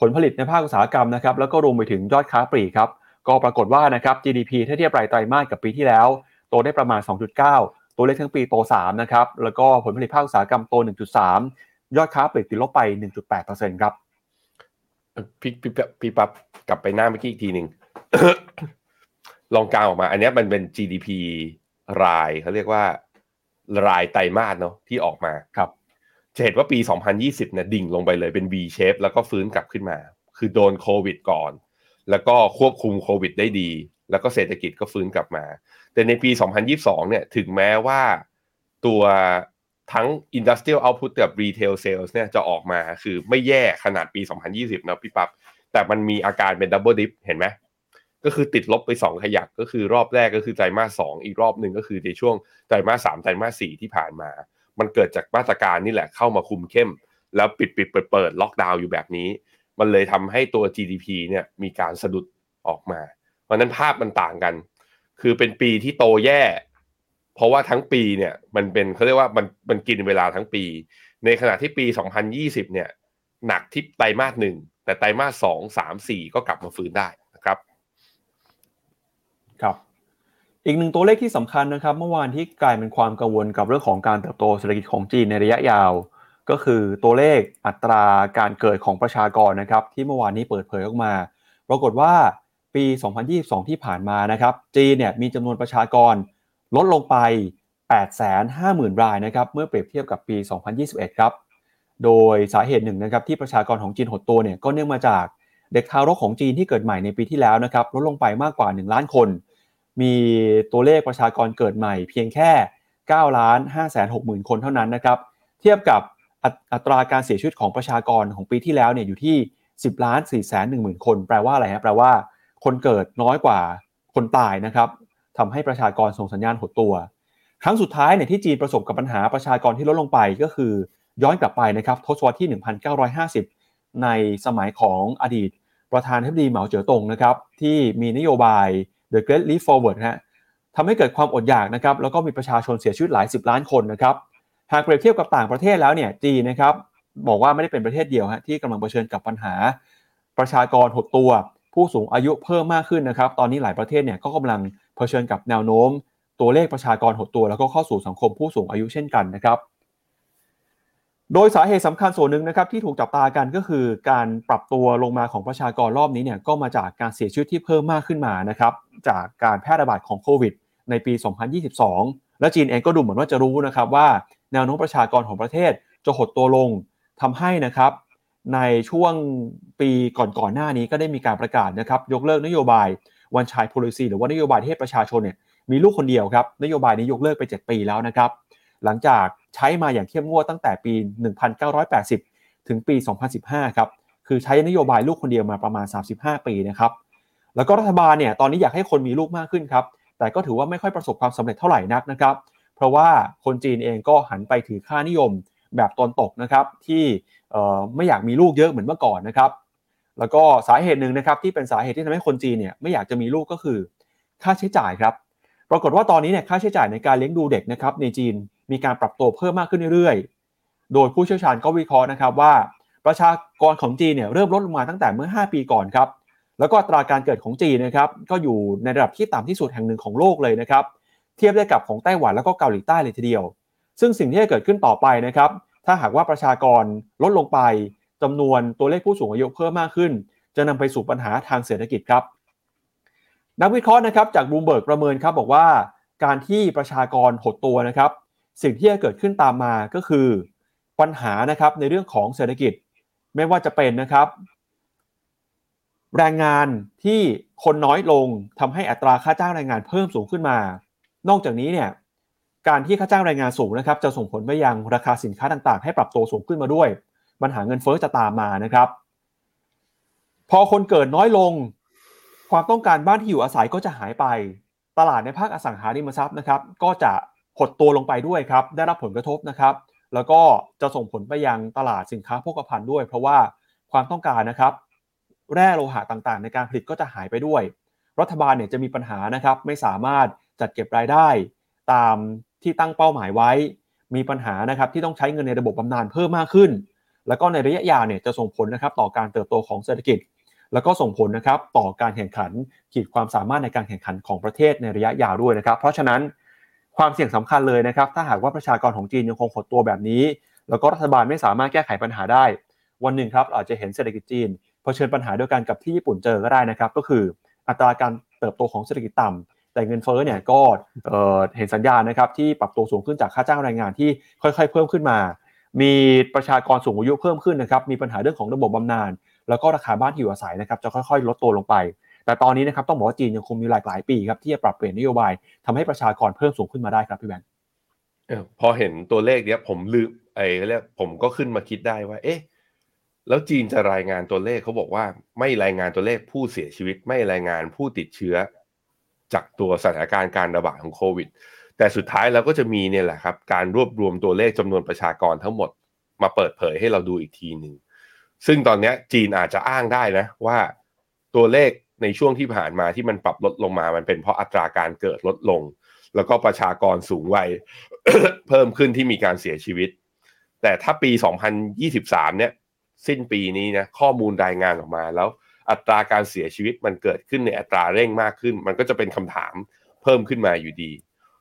ผลผลิตในภาคอุตสาหกรรมนะครับแล้วก็รวมไปถึงยอดค้าปลีกครับก็ปรากฏว่านะครับ GDP ถ้าเทียบรายไตรมาสกับปีที่แล้ว โตได้ประมาณ 2.9 ตัวเลขทั้งปีโต3นะครับแล้วก็ผลผลิตภาคอุตสาหกรรมโต 1.3 ยอดค้าปลีกติดลบไป 1.8%ครับพี่พี่พี่ปั๊บกลับไปหน้าเมื่อกี้อีกทีหนึ่งลองกลางออกมา อันนี้มันเป็น GDP รายเขาเรียกว่ารายไตรมาสเนาะที่ออกมาครับ จะเห็นว่าปี 2020เนี่ยดิ่งลงไปเลยเป็น V shape แล้วก็ฟื้นกลับขึ้นมา คือโดนโควิดก่อน แล้วก็ควบคุมโควิดได้ดี แล้วก็เศรษฐกิจก็ฟื้นกลับมา แต่ในปี 2022เนี่ยถึงแม้ว่าตัว ทั้ง industrial output กับ retail sales เนี่ยจะออกมาคือไม่แย่ขนาดปี 2020 นะพี่ปับ๊บแต่มันมีอาการเป็น double dip เห็นไหมก็คือติดลบไป 2 ขยักก็คือรอบแรกก็คือไตรมาสสอีกรอบหนึ่งก็คือในช่วงไตรมาสสไตรมาสสที่ผ่านมา มันเกิดจากมาตรการนี่แหละเข้ามาคุมเข้ม แล้วปิดปิดเปิดเปิดล็อกดาวน์อยู่แบบนี้ มันเลยทำให้ตัว GDP เนี่ยมีการสะดุดออกมา เพราะนั้นภาพมันต่างกัน คือเป็นปีที่โตแย่ เพราะว่าทั้งปีเนี่ยมันเป็นเขาเรียกว่ามันมันกินเวลาทั้งปี ในขณะที่ปี 2020 เนี่ยหนักที่ไตรมาสหนึ่งแต่ไตรมาสสองสามสี่ก็กลับมาฟื้นได้นะครับ ครับ อีกหนึ่งตัวเลขที่สำคัญนะครับ เมื่อวานที่กลายเป็นความกังวลกับเรื่องของการเติบโตเศรษฐกิจของจีนในระยะยาว ก็คือตัวเลขอัตราการเกิดของประชากรนะครับ ที่เมื่อวานนี้เปิดเผยออกมา ปรากฏว่าปี 2022 ที่ผ่านมานะครับ จีนเนี่ยมีจำนวนประชากร ลดลงไป 850,000 รายนะครับเมื่อเปรียบเทียบกับปี 2021 ครับ โดยสาเหตุหนึ่งนะครับที่ประชากรของจีนหดตัวเนี่ยก็เนื่องมาจากเด็กทารกของจีนที่เกิดใหม่ในปีที่แล้วนะครับลดลงไปมากกว่า 1 ล้านคน มีตัวเลขประชากรเกิดใหม่เพียงแค่9ล้าน5แสน6หมื่นคนเท่านั้นนะครับ เทียบกับอัตราการเสียชีวิตของประชากรของปีที่แล้วเนี่ยอยู่ที่ 10ล้าน4แสน1หมื่นคน แปลว่าอะไรฮะแปลว่า คนเกิดน้อยกว่าคนตายนะครับ ทำให้ประชากรส่งสัญญาณหดตัว ครั้งสุดท้ายเนี่ยที่จีนประสบกับปัญหาประชากรที่ลดลงไปก็คือ ย้อนกลับไปนะครับทศวรรษที่ 1950 ในสมัยของอดีต ประธานธิบดีเหมาเจ๋อตงนะครับที่มีนโยบาย The Great Leap Forward ฮะทำให้เกิดความอดอยากนะครับแล้วก็มีประชาชนเสียชีวิตหลายสิบล้านคนนะครับหากเปรียบเทียบกับต่างประเทศแล้วเนี่ยจีนนะครับบอกว่าไม่ได้เป็นประเทศเดียวฮะที่กำลังเผชิญกับปัญหา ประชากรหดตัว ผู้สูงอายุเพิ่มมากขึ้นนะครับ ตอนนี้หลายประเทศเนี่ยก็กำลัง ผชิญกับแนวโน้ม ตัวเลขประชากรหดตัว แล้วก็เข้าสู่สังคมผู้สูงอายุเช่นกันนะครับ โดยสาเหตุสำคัญส่วนหนึ่งนะครับที่ถูกจับตากันก็คือการปรับตัวลงมาของประชากรรอบนี้เนี่ยก็มาจากการเสียชีวิตที่เพิ่มมากขึ้นมานะครับจากการแพร่ระบาดของโควิดในปี 2022 และจีนเองก็ดูเหมือนว่าจะรู้นะครับว่าแนวโน้มประชากรของประเทศจะหดตัวลงทำให้นะครับในช่วงปีก่อนๆหน้านี้ก็ได้มีการประกาศนะครับยกเลิกนโยบาย วันชาย policy หรือว่านโยบายที่ให้ประชาชนเนี่ยมีลูกคนเดียวครับนโยบายนี้ยกเลิกไป 7 ปีแล้วนะครับหลังจากใช้มาอย่างเข้มงวดตั้งแต่ปี 1980 ถึงปี 2015 ครับคือใช้นโยบายลูกคนเดียวมาประมาณ 35 ปีนะครับแล้วก็รัฐบาลเนี่ยตอนนี้อยากให้คนมีลูกมากขึ้นครับแต่ก็ถือว่าไม่ค่อยประสบความสำเร็จเท่าไหร่นักนะครับเพราะว่าคนจีนเองก็หันไปถือค่านิยมแบบตนตกนะครับที่ไม่อยากมีลูกเยอะเหมือนเมื่อก่อนนะครับ แล้วก็สาเหตุหนึ่งนะครับที่เป็นสาเหตุที่ทำให้คนจีนเนี่ยไม่อยากจะมีลูกก็คือ ค่าใช้จ่ายครับ ปรากฏว่าตอนนี้เนี่ยค่าใช้จ่ายในการเลี้ยงดูเด็กนะครับในจีนมีการปรับตัวเพิ่มมากขึ้นเรื่อยๆ โดยผู้เชี่ยวชาญก็วิเคราะห์นะครับว่า ประชากรของจีนเนี่ยเริ่มลดลงมาตั้งแต่เมื่อ 5 ปีก่อนครับ แล้วก็ตราการเกิดของจีนนะครับก็อยู่ในระดับที่ต่ำที่สุดแห่งหนึ่งของโลกเลยนะครับ เทียบได้กับของไต้หวันแล้วก็เกาหลีใต้เลยทีเดียว ซึ่งสิ่งที่จะเกิดขึ้นต่อไปนะครับ ถ้าหากว่าประชากรลดลงไป จำนวนตัวเลขผู้สูงอายุเพิ่มมากขึ้น จะนำไปสู่ปัญหาทางเศรษฐกิจครับ นักวิเคราะห์นะครับจากบูมเบิร์กประเมินครับบอกว่า การที่ประชากรหดตัวนะครับ สิ่งที่จะเกิดขึ้นตามมาก็คือ ปัญหานะครับในเรื่องของเศรษฐกิจ ไม่ว่าจะเป็นนะครับ แรงงานที่คนน้อยลงทำให้อัตราค่าจ้างแรงงานเพิ่มสูงขึ้นมา นอกจากนี้เนี่ยการที่ค่าจ้างแรงงานสูงนะครับจะส่งผลไปยังราคาสินค้าต่างๆ ให้ปรับตัวสูงขึ้นมาด้วย ปัญหาเงินเฟ้อจะตามมานะครับ พอคนเกิดน้อยลง ความต้องการบ้านที่อยู่อาศัยก็จะหายไป ตลาดในภาคอสังหาริมทรัพย์นะครับ ก็จะหดตัวลงไปด้วยครับ ได้รับผลกระทบนะครับ แล้วก็จะส่งผลไปยังตลาดสินค้าโภคภัณฑ์ด้วย เพราะว่าความต้องการนะครับ แร่โลหะต่างๆ ในการผลิตก็จะหายไปด้วย รัฐบาลเนี่ยจะมีปัญหานะครับ ไม่สามารถจัดเก็บรายได้ ตามที่ตั้งเป้าหมายไว้ มีปัญหานะครับที่ต้องใช้เงินในระบบบำนาญเพิ่มมากขึ้น แล้วก็ในระยะยาวเนี่ยจะส่งผลนะครับต่อการเติบโตของเศรษฐกิจ แล้วก็ส่งผลนะครับต่อการแข่งขันขีดความสามารถในการแข่งขันของประเทศในระยะยาวด้วยนะครับ เพราะฉะนั้นความเสี่ยงสำคัญเลยนะครับ ถ้าหากว่าประชากรของจีนยังคงหดตัวแบบนี้ แล้วก็รัฐบาลไม่สามารถแก้ไขปัญหาได้ วันหนึ่งครับอาจจะเห็นเศรษฐกิจจีนเผชิญปัญหาเดียวกันกับที่ญี่ปุ่นเจอก็ได้นะครับ ก็คืออัตราการเติบโตของเศรษฐกิจต่ำแต่เงินเฟ้อเนี่ยก็เห็นสัญญาณนะครับที่ปรับตัวสูงขึ้นจากค่าจ้างแรงงานที่ค่อยๆ เพิ่มขึ้นมา มีประชากรสูงอายุเพิ่มขึ้นนะครับ มีปัญหาเรื่องของระบบบำนาญแล้วก็ราคาบ้านที่อยู่อาศัยนะครับจะค่อยๆ ลดตัวลงไป แต่ตอนนี้นะครับต้องบอกว่าจีนยังคงมีหลากหลายปีครับที่จะปรับเปลี่ยนนโยบายทำให้ประชากรเพิ่มสูงขึ้นมาได้ครับพี่แบงค์พอเห็นตัวเลขเนี้ยผมลืมไอ้เรียกผมก็ขึ้นมาคิดได้ว่า เอ๊ะแล้วจีนจะรายงานตัวเลขเขาบอกว่า ไม่รายงานตัวเลขผู้เสียชีวิต ไม่รายงานผู้ติดเชื้อ จากตัวสถานการณ์การระบาดของโควิด แต่สุดท้ายเราก็จะมีเนี่ยแหละครับการรวบรวมตัวเลขจำนวนประชากรทั้งหมดมาเปิดเผยให้เราดูอีกทีหนึ่งซึ่งตอนนี้จีนอาจจะอ้างได้นะว่าตัวเลขในช่วงที่ผ่านมาที่มันปรับลดลงมา มันเป็นเพราะอัตราการเกิดลดลง แล้วก็ประชากรสูงวัยเพิ่มขึ้นที่มีการเสียชีวิต แต่ถ้าปี 2023 เนี่ย สิ้นปีนี้นะข้อมูลรายงานออกมาแล้วอัตราการเสียชีวิตมันเกิดขึ้นในอัตราเร่งมากขึ้น มันก็จะเป็นคำถามเพิ่มขึ้นมาอยู่ดี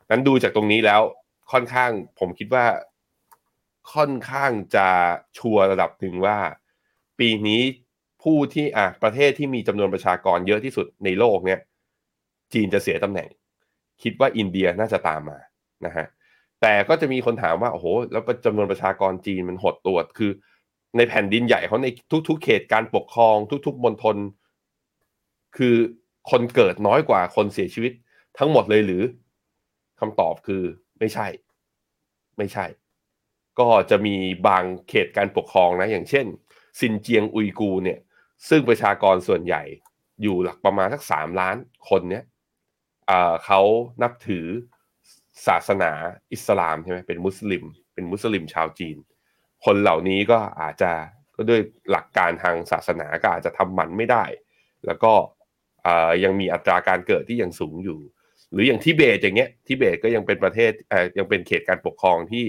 นั้นดูจากตรงนี้แล้วค่อนข้างผมคิดว่าค่อนข้างจะชัวร์ระดับหนึ่งว่า ปีนี้ผู้ที่อะประเทศที่มีจำนวนประชากรเยอะที่สุดในโลกเนี่ยจีนจะเสียตำแหน่ง คิดว่าอินเดียน่าจะตามมานะฮะแต่ก็จะมีคนถามว่าโอ้โหแล้วจำนวนประชากรจีนมันหดตัวคือ ในแผ่นดินใหญ่เขาในทุก ๆ เขตการปกครอง ทุก ๆมณฑลคือคนเกิดน้อยกว่าคนเสียชีวิตทั้งหมดเลยหรือ คำตอบคือไม่ใช่ ไม่ใช่ ก็จะมีบางเขตการปกครองนะ อย่างเช่นซินเจียงอุยกูเนี่ย ซึ่งประชากรส่วนใหญ่อยู่หลักประมาณสักสามล้านคนเนี่ยเขานับถือศาสนาอิสลามใช่ไหมเป็นมุสลิม เป็นมุสลิมชาวจีน คนเหล่านี้ก็อาจจะก็ด้วยหลักการทางศาสนาก็อาจจะทำหมันไม่ได้ แล้วก็ยังมีอัตราการเกิดที่ยังสูงอยู่ หรืออย่างทิเบตอย่างเงี้ยทิเบตก็ยังเป็นประเทศยังเป็นเขตการปกครองที่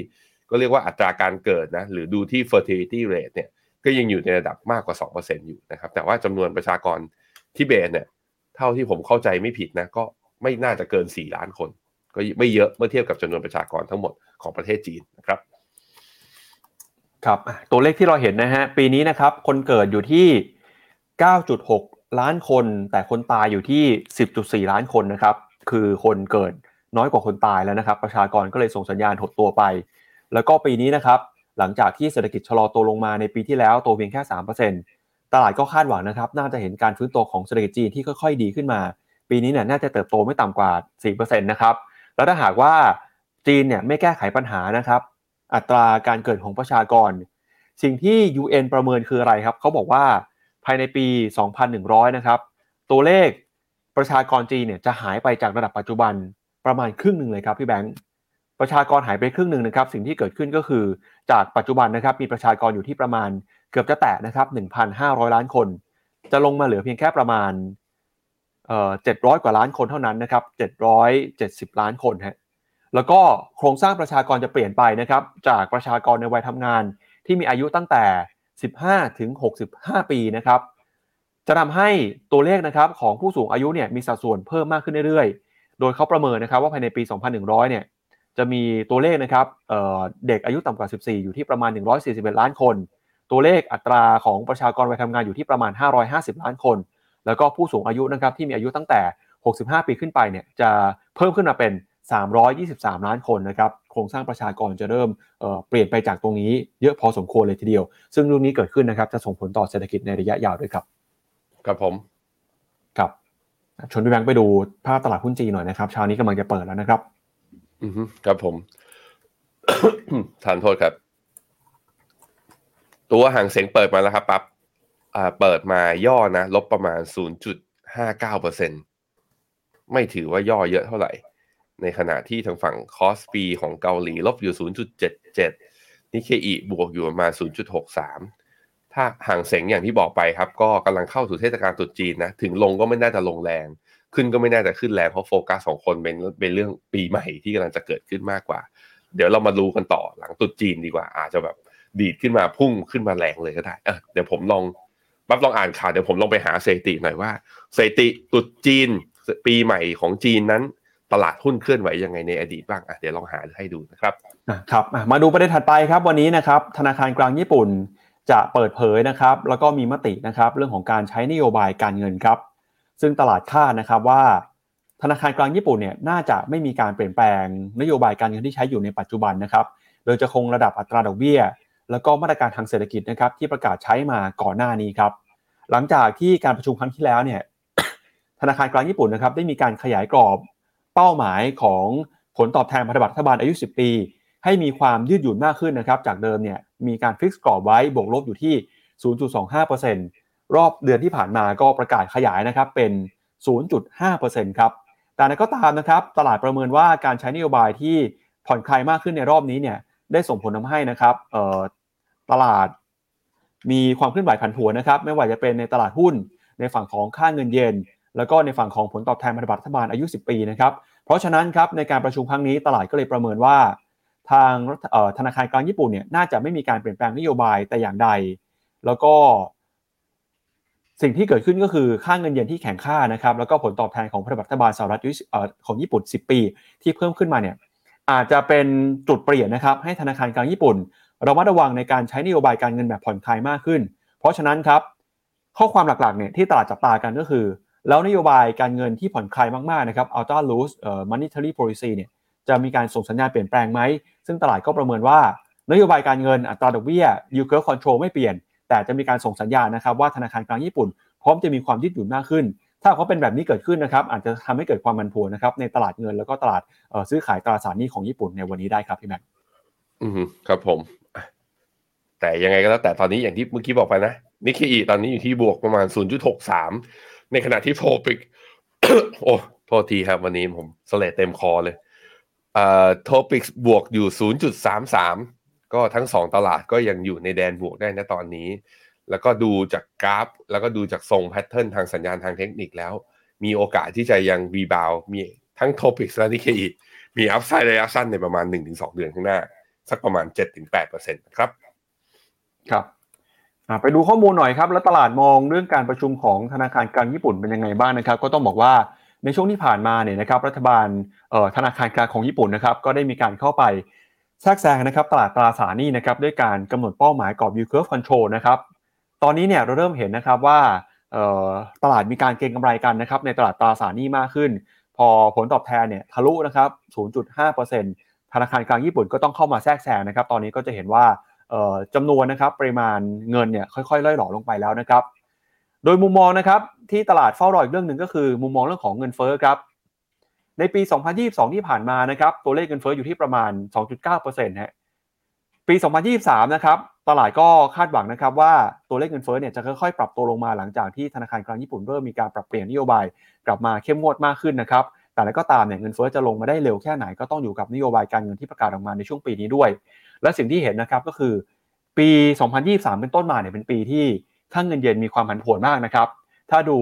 ก็เรียกว่าอัตราการเกิดนะหรือดูที่ fertility rate เนี่ยก็ยังอยู่ในระดับมากกว่า 2%อยู่นะครับแต่ว่าจำนวนประชากรทิเบตเนี่ยเท่าที่ผมเข้าใจไม่ผิดนะก็ไม่น่าจะเกิน 4 ล้านคน ก็ไม่เยอะเมื่อเทียบกับจำนวนประชากรทั้งหมดของประเทศจีนนะครับครับตัวเลขที่เราเห็นนะฮะปีนี้นะครับคนเกิดอยู่ที่ 9.6 ล้านคน แต่คนตายอยู่ที่ 10.4 ล้านคนนะครับ คือคนเกิดน้อยกว่าคนตายแล้วนะครับ ประชากรก็เลยส่งสัญญาณหดตัวไป แล้วก็ปีนี้นะครับ หลังจากที่เศรษฐกิจชะลอตัวลงมาในปีที่แล้วตัวเพียงแค่ 3%ตลาดก็คาดหวังนะครับ น่าจะเห็นการฟื้นตัวของเศรษฐกิจจีนที่ค่อยๆ ดีขึ้นมา ปีนี้เนี่ยน่าจะเติบโตไม่ต่ำกว่า 4%นะครับ แล้วถ้าหากว่าจีนเนี่ยไม่แก้ไขปัญหานะครับ อัตราการเกิดของประชากร สิ่งที่ UN ประเมินคืออะไรครับเขาบอกว่าภายในปี 2100 นะครับ ตัวเลข ประชากรจีนเนี่ยจะหายไปจากระดับปัจจุบันประมาณครึ่งหนึ่งเลยครับพี่แบงค์ประชากรหายไปครึ่งหนึ่งนะครับสิ่งที่เกิดขึ้นก็คือจากปัจจุบันนะครับมีประชากรอยู่ที่ประมาณเกือบจะแตะนะครับ 1,500 ล้านคน จะลงมาเหลือเพียงแค่ประมาณเอ่อ700 กว่าล้านคนเท่านั้นนะครับ 770 ล้านคนฮะแล้วก็โครงสร้างประชากรจะเปลี่ยนไปนะครับ จากประชากรในวัยทำงานที่มีอายุตั้งแต่ 15 ถึง 65 ปีนะครับ จะทำให้ตัวเลขนะครับของผู้สูงอายุเนี่ยมีสัดส่วนเพิ่มมากขึ้นเรื่อยๆ โดยเขาประเมินนะครับว่าภายในปี 2100 เนี่ยจะมีตัวเลขนะครับเเด็กอายุต่ำกว่า 14 อยู่ที่ประมาณ 141 ล้านคน ตัวเลขอัตราของประชากรวัยทำงานอยู่ที่ประมาณ 550 ล้านคน แล้วก็ผู้สูงอายุนะครับที่มีอายุตั้งแต่ 65 ปีขึ้นไปเนี่ยจะเพิ่มขึ้นมาเป็น 323 ล้านคนนะครับโครงสร้างประชากรจะเริ่มเเปลี่ยนไปจากตรงนี้เยอะพอสมควรเลยทีเดียว ซึ่งเรื่องนี้เกิดขึ้นนะครับจะส่งผลต่อเศรษฐกิจในระยะยาวด้วยครับ ครับผมครับชวนพี่แบงค์ไปดูภาพตลาดหุ้นจีนหน่อยนะครับเช้านี้กำลังจะเปิดแล้วนะครับ อือครับผมทานโทษครับ ตัวห่างเสียงเปิดมาแล้วครับปั๊บอ่าเปิดมาย่อนะ ลบประมาณ 0.59%ไม่ถือว่าย่อเยอะเท่าไหร่ ในขณะที่ทางฝั่งคอสปีของเกาหลีลบอยู่ 0.77นิเคอีบวกอยู่ประมาณ 0.63 ถ้าห่างเสงอย่างที่บอกไปครับ ก็กำลังเข้าสู่เทศกาลตรุษจีนนะ ถึงลงก็ไม่น่าจะลงแรง ขึ้นก็ไม่น่าจะขึ้นแรงเพราะโฟกัสของคนเป็นเป็นเรื่องปีใหม่ที่กำลังจะเกิดขึ้นมากกว่า เดี๋ยวเรามาดูกันต่อหลังตรุษจีนดีกว่า อาจจะแบบดีดขึ้นมาพุ่งขึ้นมาแรงเลยก็ได้เดี๋ยวผมลองปั๊บลองอ่านข่าวเดี๋ยวผมลองไปหาสถิติหน่อยว่าสถิติตรุษจีนปีใหม่ของจีนนั้นตลาดหุ้นเคลื่อนไหวยังไงในอดีตบ้างอะเดี๋ยวลองหาให้ดูนะครับครับมาดูประเด็นถัดไปครับวันนี้นะครับธนาคารกลางญี่ปุ่น จะเปิดเผยนะครับ แล้วก็มีมตินะครับเรื่องของการใช้นโยบายการเงินครับ ซึ่งตลาดคาดนะครับว่า ธนาคารกลางญี่ปุ่นเนี่ยน่าจะไม่มีการเปลี่ยนแปลงนโยบายการเงินที่ใช้อยู่ในปัจจุบันนะครับ โดยจะคงระดับอัตราดอกเบี้ย แล้วก็มาตรการทางเศรษฐกิจนะครับที่ประกาศใช้มาก่อนหน้านี้ครับ หลังจากที่การประชุมครั้งที่แล้วเนี่ยธนาคารกลางญี่ปุ่นนะครับได้มีการขยายกรอบเป้าหมายของผลตอบแทนพันธบัตรรัฐบาลอายุ 10 ปี ให้มีความยืดหยุ่นมากขึ้นนะครับ จากเดิมเนี่ยมีการฟิกซ์กรอบไว้บวกลบอยู่ที่ 0.25%รอบเดือนที่ผ่านมาก็ประกาศขยายนะครับเป็น 0.5%ครับ แต่นั้นก็ตามนะครับ ตลาดประเมินว่าการใช้นโยบายที่ผ่อนคลายมากขึ้นในรอบนี้เนี่ยได้ส่งผลทำให้นะครับตลาดมีความเคลื่อนไหวผันผวนนะครับ ไม่ว่าจะเป็นในตลาดหุ้น ในฝั่งของค่าเงินเยนแล้วก็ในฝั่งของผลตอบแทนพันธบัตรรัฐบาลอายุ 10 ปีนะครับ เพราะฉะนั้นครับในการประชุมครั้งนี้ตลาดก็เลยประเมินว่า ทางธนาคารกลางญี่ปุ่นเนี่ยน่าจะไม่มีการเปลี่ยนแปลงนโยบายแต่อย่างใด แล้วก็ สิ่งที่เกิดขึ้นก็คือค่าเงินเยนที่แข็งค่านะครับ แล้วก็ผลตอบแทนของพันธบัตรรัฐบาลสหรัฐของญี่ปุ่น 10 ปี ที่เพิ่มขึ้นมาเนี่ยอาจจะเป็นจุดเปลี่ยนนะครับให้ธนาคารกลางญี่ปุ่นระมัดระวังในการใช้นโยบายการเงินแบบผ่อนคลายมากขึ้น เพราะฉะนั้นครับ ข้อความหลักๆเนี่ยที่ตลาดจับตากันก็คือ แล้วนโยบายการเงินที่ผ่อนคลายมากๆนะครับ ultra loose เอ่อ monetary policy เนี่ยจะมีการส่งสัญญาณเปลี่ยนแปลงไหม ซึ่งตลาดก็ประเมินว่านโยบายการเงินอัตราดอกเบี้ย yield curve control ไม่เปลี่ยน แต่จะมีการส่งสัญญาณนะครับว่าธนาคารกลางญี่ปุ่น พร้อมจะมีความยืดหยุ่นมากขึ้น ถ้าเขาเป็นแบบนี้เกิดขึ้นนะครับอาจจะทำให้เกิดความมันผวนนะครับในตลาดเงินแล้วก็ตลาดซื้อขายตราสารหนี้ของญี่ปุ่นในวันนี้ได้ครับพี่แม็กอืมครับผม แต่ยังไงก็แล้วแต่ตอนนี้อย่างที่เมื่อกี้บอกไปนะนิกเกอีตอนนี้อยู่ที่บวกประมาณ 0.63 ในขณะที่ TOPIX โอ้โทษทีครับวันนี้ผมเสลดเต็มคอเลย เอ่อ TOPIX บวกอยู่ 0.33 ก็ทั้งสองตลาดก็ยังอยู่ในแดนบวกได้นะตอนนี้ แล้วก็ดูจากกราฟ แล้วก็ดูจากทรง pattern ทางสัญญาณทางเทคนิคแล้ว มีโอกาสที่จะยังรีบาวมีทั้งโทปิกและนิเคอีมีอัพไซด์ระยะสั้นในประมาณ 1-2 เดือนข้างหน้า สักประมาณ 7-8%นะครับครับไปดูข้อมูลหน่อยครับ แล้วตลาดมองเรื่องการประชุมของธนาคารกลางญี่ปุ่นเป็นยังไงบ้างนะครับ ก็ต้องบอกว่า ในช่วงที่ผ่านมาเนี่ยนะครับรัฐบาลธนาคารกลางของญี่ปุ่นนะครับก็ได้มีการเข้าไปแทรกแซงนะครับตลาดตราสารหนี้นะครับด้วยการกำหนดเป้าหมายกรอบ yield curve control นะครับตอนนี้เนี่ยเราเริ่มเห็นนะครับว่าตลาดมีการเก็งกำไรกันนะครับในตลาดตราสารหนี้มากขึ้น พอผลตอบแทนเนี่ยทะลุนะครับ 0.5%ธนาคารกลางญี่ปุ่นก็ต้องเข้ามาแทรกแซงนะครับ ตอนนี้ก็จะเห็นว่าจำนวนนะครับปริมาณเงินเนี่ยค่อยๆล่อยหล่อลงไปแล้วนะครับ โดยมุมมองนะครับที่ตลาดเฝ้ารออีกเรื่องหนึ่งก็คือ มุมมองเรื่องของเงินเฟ้อครับ ในปี 2022 ที่ผ่านมานะครับตัวเลขเงินเฟ้ออยู่ที่ประมาณ 2.9%ฮะปี 2023 นะครับตลาดก็คาดหวังนะครับว่าตัวเลขเงินเฟ้อเนี่ยจะค่อยๆ ปรับตัวลงมาหลังจากที่ธนาคารกลางญี่ปุ่นเริ่มมีการปรับเปลี่ยนนโยบายกลับมาเข้มงวดมากขึ้นนะครับแต่แล้วก็ตามเนี่ยเงินเฟ้อจะลงมาได้เร็วแค่ไหนก็ต้องอยู่กับนโยบายการเงินที่ประกาศออกมาในช่วงปีนี้ด้วย และสิ่งที่เห็นนะครับก็คือ ปี 2023 เป็นต้นมาเนี่ยเป็นปีที่ ค่างเงินเยนมีความผันผวนมากนะครับ ถ้าดู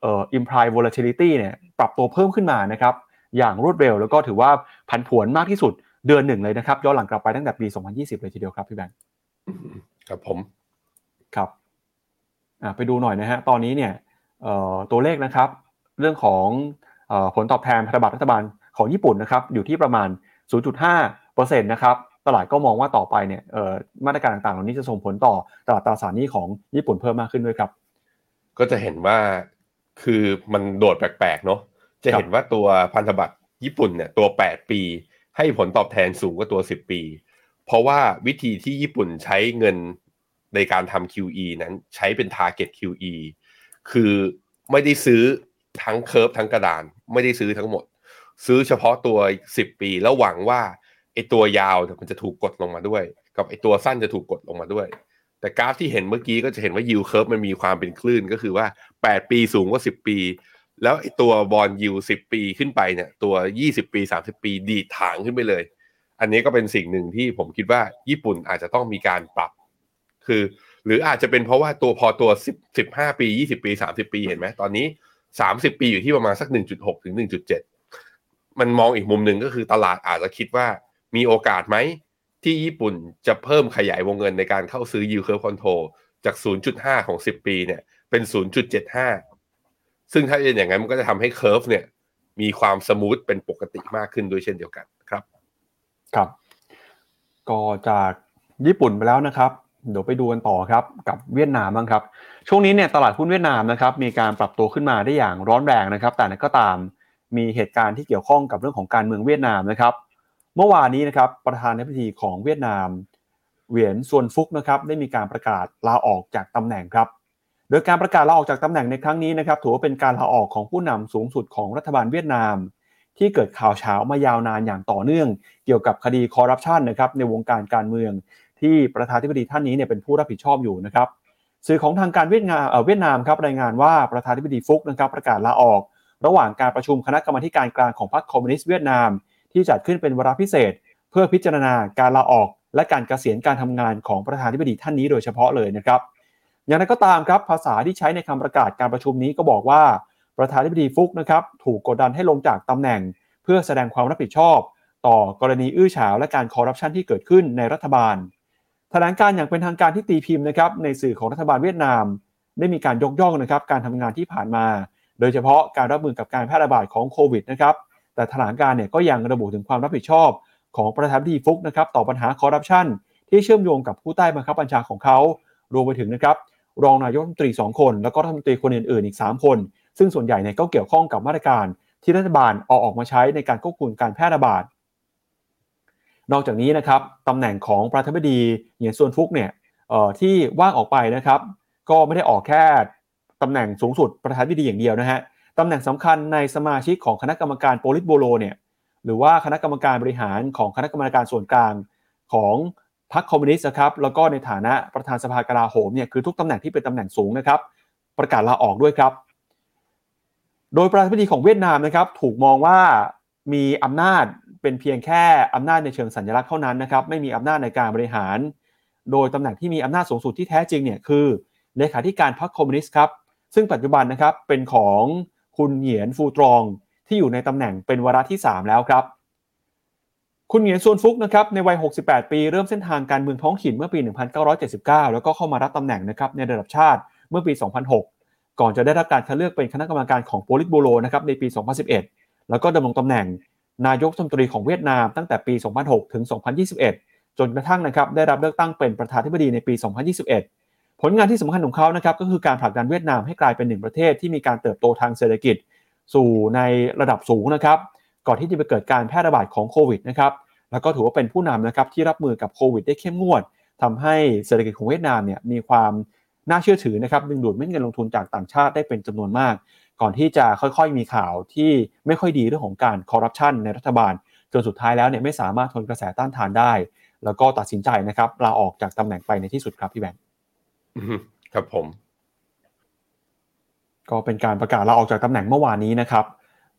เอ่อ implied volatility เนี่ยปรับตัวเพิ่มขึ้นมานะครับอย่างรวดเร็ว แล้วก็ถือว่าผันผวนมากที่สุดเดือนหนึ่งเลยนะครับย้อนหลังกลับไปตั้งแต่ปี 2020 เลยทีเดียวครับพี่แบงค์ครับผมครับไปดูหน่อยนะฮะตอนนี้เนี่ยตัวเลขนะครับ เรื่องของผลตอบแทนพันธบัตรรัฐบาลของญี่ปุ่นนะครับอยู่ที่ประมาณ 0.5%นะครับ ตลาดก็มองว่าต่อไปเนี่ยมาตรการต่างๆ เหล่านี้จะส่งผลต่อตลาดตราสารหนี้ของญี่ปุ่นเพิ่มมากขึ้นด้วยครับ ก็จะเห็นว่าคือมันโดดแปลกๆเนาะจะเห็นว่าตัวพันธบัตรญี่ปุ่นเนี่ยตัว 8 ปี ให้ผลตอบแทนสูงกว่าตัว 10 ปี เพราะว่าวิธีที่ญี่ปุ่นใช้เงินในการทำ QE นั้นใช้เป็น target QE คือไม่ได้ซื้อทั้งเคิร์ฟทั้งกระดาน ไม่ได้ซื้อทั้งหมด ซื้อเฉพาะตัว 10 ปี แล้วหวังว่า ไอตัวยาวมันจะถูกกดลงมาด้วย กับไอตัวสั้นจะถูกกดลงมาด้วย แต่กราฟที่เห็นเมื่อกี้ก็จะเห็นว่ายิวเคิร์ฟมันมีความเป็นคลื่นก็คือว่า 8 ปีสูงกว่า 10 ปี แล้วไอตัวบอลยิว10 ปีขึ้นไปเนี่ยตัว 20 ปี 30 ปีดีถางขึ้นไปเลย อันนี้ก็เป็นสิ่งหนึ่งที่ผมคิดว่าญี่ปุ่นอาจจะต้องมีการปรับ คือ หรืออาจจะเป็นเพราะว่าตัวพอตัว 10 15 ปี 20 ปี 30 ปีเห็นไหมตอนนี้ 30 ปีอยู่ที่ประมาณสัก 1.6 ถึง 1.7 มันมองอีกมุมหนึ่งก็คือตลาดอาจจะคิดว่า มีโอกาสไหม ที่ญี่ปุ่นจะเพิ่มขยายวงเงินในการเข้าซื้อ yield curve control จาก 0.5 ของ 10 ปีเนี่ยเป็น 0.75 ซึ่งถ้าเป็นอย่างนั้นมันก็จะทำให้ curve เนี่ย มีความ smooth เป็นปกติมากขึ้นด้วยเช่นเดียวกันครับ ครับ ก็จากญี่ปุ่นไปแล้วนะครับเดี๋ยวไปดูกันต่อครับกับเวียดนามบ้างครับ ช่วงนี้เนี่ยตลาดหุ้นเวียดนามนะครับมีการปรับตัวขึ้นมาได้อย่างร้อนแรงนะครับ แต่อย่างไรก็ตามมีเหตุการณ์ที่เกี่ยวข้องกับเรื่องของการเมืองเวียดนามนะครับ เมื่อวานนี้นะครับประธานาธิบดีของเวียดนาม เหวียนซวนฟุกนะครับได้มีการประกาศลาออกจากตำแหน่งครับ โดยการประกาศลาออกจากตำแหน่งในครั้งนี้นะครับถือว่าเป็นการลาออกของผู้นำสูงสุดของรัฐบาลเวียดนาม ที่เกิดข่าวเช้ามายาวนานอย่างต่อเนื่อง เกี่ยวกับคดีคอร์รัปชันนะครับในวงการการเมือง ที่ประธานาธิบดีท่านนี้เนี่ยเป็นผู้รับผิดชอบอยู่นะครับสื่อของทางการเวียดนามเวียดนามครับรายงานว่าประธานาธิบดีฟุกนะครับประกาศลาออก ระหว่างการประชุมคณะกรรมาการกลางของพรรคคอมมิวนิสต์เวียดนาม ที่จัดขึ้นเป็นวาระพิเศษ เพื่อพิจารณาการลาออก และการเกษียณการทำงานของประธานธิบดีท่านนี้โดยเฉพาะเลยนะครับ อย่างไรก็ตามครับภาษาที่ใช้ในคำประกาศการประชุมนี้ก็บอกว่าประธานธิบดีฟุกนะครับถูกกดดันให้ลงจากตำแหน่ง เพื่อแสดงความรับผิดชอบ ต่อกรณีอื้อฉาวและการคอร์รัปชันที่เกิดขึ้นในรัฐบาลแถลงการอย่างเป็นทางการที่ตีพิมพ์นะครับในสื่อของรัฐบาลเวียดนาม ได้มีการยกย่องนะครับการทำงานที่ผ่านมา โดยเฉพาะการรับมือกับการแพร่ระบาดของโควิดนะครับ แต่แถลงการเนี่ยก็ยังระบุถึงความรับผิดชอบของประธานาธิบดีฟุกนะครับต่อปัญหาคอร์รัปชันที่เชื่อมโยงกับผู้ใต้บังคับบัญชาของเขา รวมไปถึงนะครับรองนายกรัฐมนตรี 2 คน แล้วก็รัฐมนตรีคนอื่นๆอีก 3 คน ซึ่งส่วนใหญ่เนี่ยก็เกี่ยวข้องกับมาตรการที่รัฐบาลเอาออกมาใช้ในการควบคุมการแพร่ระบาด นอกจากนี้นะครับตำแหน่งของประธานาธิบดีเหยียนซวนฟุกเนี่ยที่ว่างออกไปนะครับ ก็ไม่ได้ออกแค่ตำแหน่งสูงสุดประธานาธิบดีอย่างเดียวนะฮะ ตำแหน่งสำคัญในสมาชิกของคณะกรรมการโปลิตโบโลเนี่ยหรือว่าคณะกรรมการบริหารของคณะกรรมการส่วนกลางของพรรคคอมมิวนิสต์ครับแล้วก็ในฐานะประธานสภากลาโหมเนี่ยคือทุกตำแหน่งที่เป็นตำแหน่งสูงนะครับ ประกาศลาออกด้วยครับ โดยประธานาธิบดีของเวียดนามนะครับ ถูกมองว่ามีอำนาจเป็นเพียงแค่อำนาจในเชิงสัญลักษณ์เท่านั้นนะครับ ไม่มีอำนาจในการบริหาร โดยตำแหน่งที่มีอำนาจสูงสุดที่แท้จริงเนี่ยคือเลขาธิการพรรคคอมมิวนิสต์ครับซึ่งปัจจุบันนะครับเป็นของ คุณเหยียนฟูตรองที่อยู่ในตำแหน่งเป็นวาระที่ 3 แล้วครับ คุณเหงียนซวนฟุกนะครับในวัย 68 ปีเริ่มเส้นทางการเมืองท้องถิ่นเมื่อปี 1979 แล้วก็เข้ามารับตำแหน่งนะครับในระดับชาติเมื่อปี 2006 ก่อนจะได้รับการคัดเลือกเป็นคณะกรรมการของโปลิตบูโรนะครับในปี 2011 แล้วก็ดำรงตำแหน่งนายกรัฐมนตรีของเวียดนามตั้งแต่ปี 2006 ถึง 2021 จนกระทั่งนะครับได้รับเลือกตั้งเป็นประธานาธิบดีในปี 2021 ผลงานที่สำคัญของเขานะครับก็คือการผลักดันเวียดนามให้กลายเป็นหนึ่งประเทศที่มีการเติบโตทางเศรษฐกิจ สู่ในระดับสูงนะครับ ก่อนที่จะไปเกิดการแพร่ระบาดของโควิดนะครับแล้วก็ถือว่าเป็นผู้นำนะครับที่รับมือกับโควิดได้เข้มงวดทำให้เศรษฐกิจของเวียดนามเนี่ยมีความน่าเชื่อถือนะครับดึงดูดเม็ดเงินลงทุนจากต่างชาติได้เป็นจำนวนมาก ก่อนที่จะค่อยๆมีข่าวที่ไม่ค่อยดีเรื่องของการคอร์รัปชันในรัฐบาลจนสุดท้ายแล้วเนี่ยไม่สามารถทนกระแสต้านทานได้ แล้วก็ตัดสินใจนะครับลาออกจากตำแหน่งไปในที่สุดครับพี่แบงค์ ครับผม ก็เป็นการประกาศลาออกจากตำแหน่งเมื่อวานนี้นะครับ